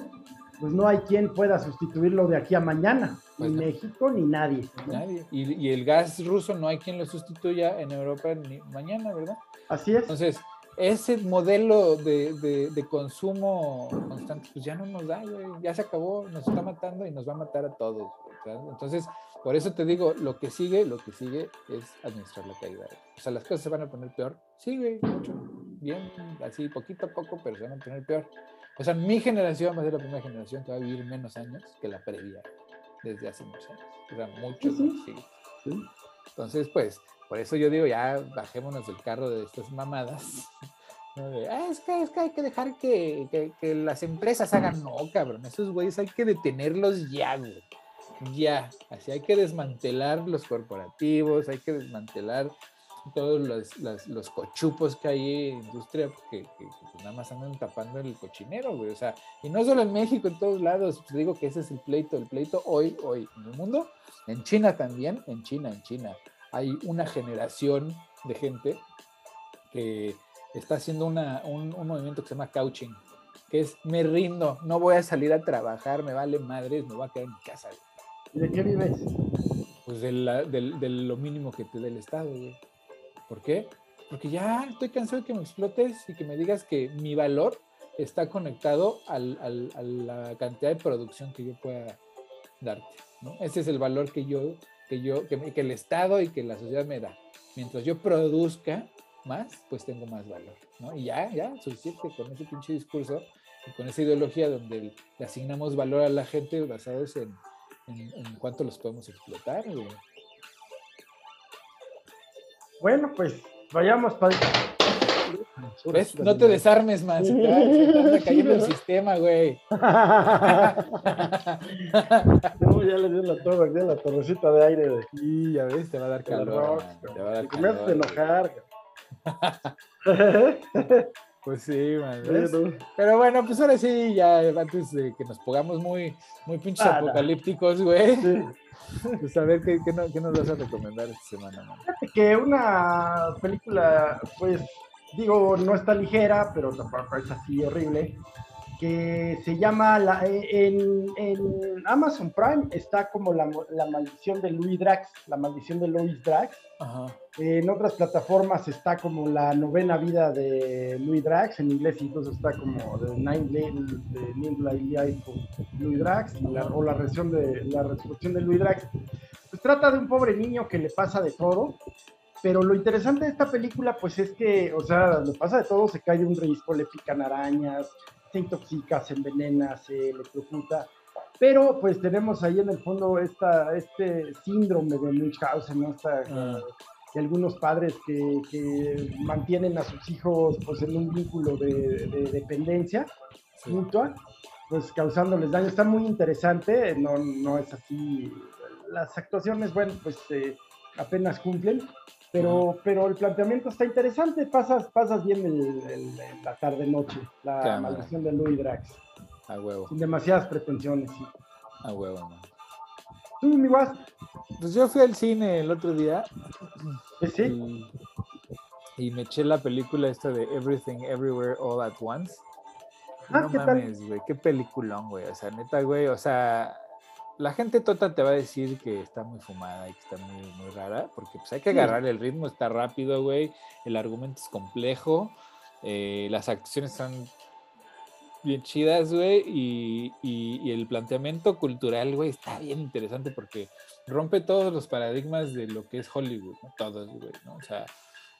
pues no hay quien pueda sustituirlo de aquí a mañana, pues ni no. México ni nadie. ¿no? Nadie. Y, y, el gas ruso no hay quien lo sustituya en Europa ni mañana, ¿verdad? Así es. Entonces, ese modelo de, de, de, consumo constante, pues ya no nos da, ya se acabó, nos está matando y nos va a matar a todos. Entonces, por eso te digo, lo que sigue, lo que sigue es administrar la caída. O sea, las cosas se van a poner peor. Sí, güey, mucho. Bien, así, poquito a poco, pero se van a poner peor. O sea, mi generación va a ser la primera generación que va a vivir menos años que la previa, desde hace muchos años. O sea, muchos, sí, sí. sí. Entonces, pues, por eso yo digo, ya bajémonos del carro de estas mamadas. ¿no? De, ah, es, que, es que hay que dejar que, que, que, las empresas hagan. No, cabrón, esos güeyes hay que detenerlos ya, güey. Ya. Así hay que desmantelar los corporativos, hay que desmantelar todos los, los, cochupos que hay en industria que, que, nada más andan tapando el cochinero, güey. O sea, y no solo en México, en todos lados. Te digo que ese es el pleito, el pleito hoy, hoy en el mundo. En China también, en China, en China hay una generación de gente que está haciendo una, un, un, movimiento que se llama couching, que es me rindo, no voy a salir a trabajar, me vale madres, me voy a quedar en mi casa. ¿Y de qué vives? Pues de, la- del- de lo mínimo que te dé el Estado, güey. ¿Por qué? Porque ya estoy cansado de que me explotes y que me digas que mi valor está conectado a la cantidad de producción que yo pueda darte. ¿no? Ese es el valor que yo, que yo, que, que el Estado y que la sociedad me da. Mientras yo produzca más, pues tengo más valor. ¿no? Y ya, ya, suficiente con ese pinche discurso y con esa ideología donde le asignamos valor a la gente basados en, en, en cuánto los podemos explotar. güey. Bueno, pues vayamos para. ¿Ves? No te desarmes más. Se te, va- se te anda cayendo el sistema, güey. no, ya le dio la torre, ya la torrecita de aire. De, Y ya ves, te va a dar calor. Man, Te va a dar me haces calor, güey. enojar. Pues sí, man. Pero bueno, pues ahora sí, ya antes de que nos pongamos muy, muy pinches Ah, apocalípticos, güey. sí. Pues a ver, ¿qué, qué, no- qué nos vas a recomendar esta semana, man? Fíjate que una película, pues, digo, no está ligera, pero tampoco es así horrible, que se llama, la- en, en Amazon Prime está como la, la maldición de Louis Drax, la maldición de Louis Drax. Ajá. En otras plataformas está como la novena vida de Louis Drax, en inglés incluso está como The Nine Louis Drax, la- o la resurrección de la resurrección de Louis Drax. Pues trata de un pobre niño que le pasa de todo, pero lo interesante de esta película pues es que, o sea, le pasa de todo, se cae de un risco, le pican arañas, se intoxica, se envenena, se electrocuta. Pero pues tenemos ahí en el fondo esta, este síndrome de Munchausen, ¿no? Esta, Ah. de algunos padres que, que mantienen a sus hijos pues en un vínculo de, de dependencia Sí. mutua, pues causándoles daño. Está muy interesante, no, no es así. Las actuaciones, bueno, pues eh, apenas cumplen, pero, pero el planteamiento está interesante. Pasas, pasas bien el, el- la tarde-noche, la Cámara. maldición de Louis Drax, A huevo, sin demasiadas pretensiones. sí. a huevo, man. ¿Tú, mi guas? Pues yo fui al cine el otro día ¿Eh, ¿Sí? y, y me eché la película esta de Everything Everywhere All at Once. Ah, no mames, güey, qué peliculón, güey. O sea, neta, güey, o sea, la gente tota te va a decir que está muy fumada y que está muy, muy rara, porque pues hay que agarrar el ritmo, está rápido, güey, el argumento es complejo, eh, las actuaciones son bien chidas, güey, y, y- y el planteamiento cultural, güey, está bien interesante porque rompe todos los paradigmas de lo que es Hollywood, ¿no? Todos, güey, ¿no? O sea,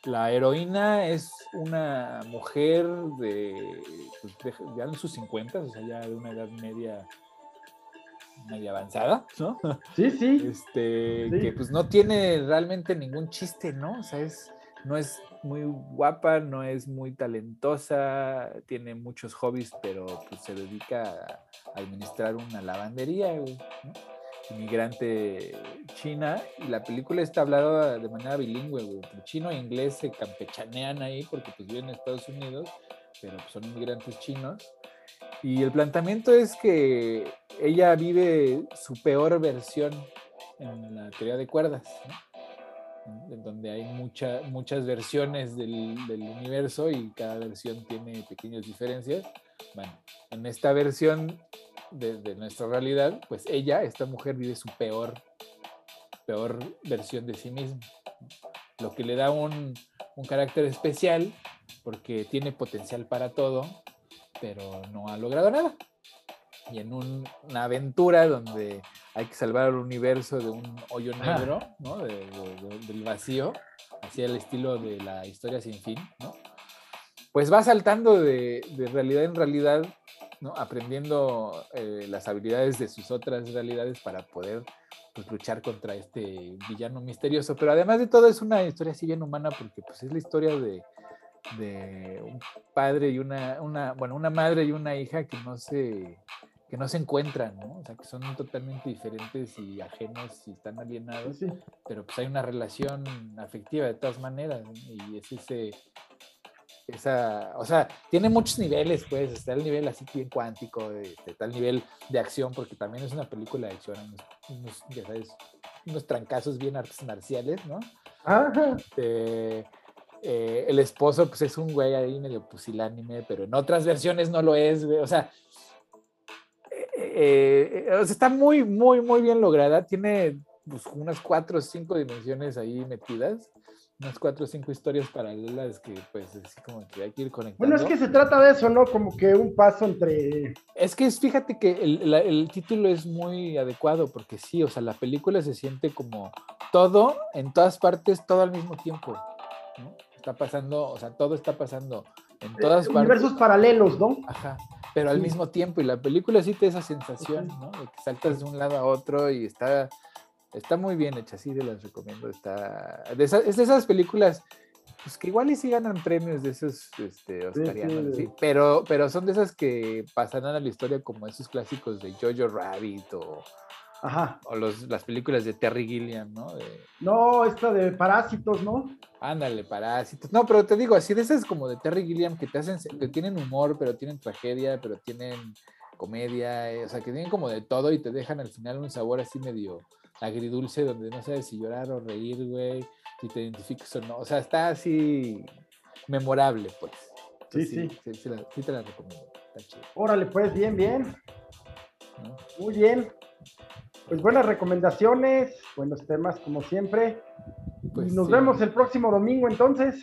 la heroína es una mujer de, pues, de- ya en sus 50, o sea, ya de una edad media, media avanzada, ¿no? Sí, sí. Este, Sí. que pues no tiene realmente ningún chiste, ¿no? O sea, es, no es muy guapa, no es muy talentosa, tiene muchos hobbies, pero pues se dedica a administrar una lavandería, güey, ¿no? Inmigrante china, y la película está hablada de manera bilingüe, güey, entre chino e inglés se campechanean ahí porque pues viven en Estados Unidos, pero pues, son inmigrantes chinos. Y el planteamiento es que ella vive su peor versión en la teoría de cuerdas. En- donde hay mucha- muchas versiones del, universo y cada versión tiene pequeñas diferencias. Bueno, en esta versión de, nuestra realidad, pues ella, esta mujer, vive su peor, peor versión de sí misma, lo que le da un, un carácter especial porque tiene potencial para todo, pero no ha logrado nada. Y en un- una aventura donde hay que salvar al universo de un hoyo negro, ¿no? De- de- del vacío, hacia el estilo de la historia sin fin, ¿no? Pues va saltando de, de realidad en realidad, ¿no? Aprendiendo eh, las habilidades de sus otras realidades para poder pues, luchar contra este villano misterioso. Pero además de todo es una historia así bien humana porque pues es la historia de, de un padre y una, una, bueno, una madre y una hija que no se, que no se encuentran, ¿no? O sea, que son totalmente diferentes y ajenos y están alienados, sí. pero pues hay una relación afectiva de todas maneras ¿no? y es ese, esa, o sea, tiene muchos niveles, pues, está el nivel así bien cuántico, está el nivel de acción, porque también es una película de acción, unos, unos, ya sabes, unos trancazos bien artes marciales, ¿no? Ajá. Este, eh, el esposo, pues es un güey ahí medio pusilánime, pero en otras versiones no lo es, güey. O sea, eh, eh, o sea, está muy, muy, muy bien lograda. Tiene pues, unas cuatro o cinco dimensiones ahí metidas, unas cuatro o cinco historias paralelas que pues así como que hay que ir conectando. Bueno, es que se trata de eso, ¿no? Como que un paso entre... Es que es, fíjate que el, la- el título es muy adecuado porque sí, o sea, la película se siente como todo, en todas partes, todo al mismo tiempo. Está pasando, o sea, todo está pasando en todas partes. universos paralelos, ¿no? Ajá, pero al Sí. mismo tiempo, y la película sí te da esa sensación, ¿no? De que saltas de un lado a otro y está, está muy bien hecha, sí, te las recomiendo. Está, de esa- es de esas películas, pues que igual y sí ganan premios de esos este, oscarianos, sí. ¿sí? Pero, pero son de esas que pasarán a la historia como esos clásicos de Jojo Rabbit o, Ajá. o los, las películas de Terry Gilliam, ¿no? De, No, esta de parásitos, ¿no? Ándale, parásitos. No, pero te digo, así de esas como de Terry Gilliam que te hacen, que tienen humor, pero tienen tragedia, pero tienen comedia, eh, o sea, que tienen como de todo y te dejan al final un sabor así medio agridulce donde no sabes si llorar o reír, güey, si te identificas o no. O sea, está así memorable, pues. Sí, Sí, sí la- sí te la recomiendo. Está chido. Órale, pues, bien, bien. ¿no? Muy bien. Pues buenas recomendaciones, buenos temas como siempre. Pues y nos sí. vemos el próximo domingo entonces.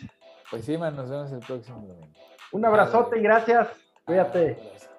Pues sí, man, nos vemos el próximo domingo. Un abrazote y gracias. Cuídate. Ah,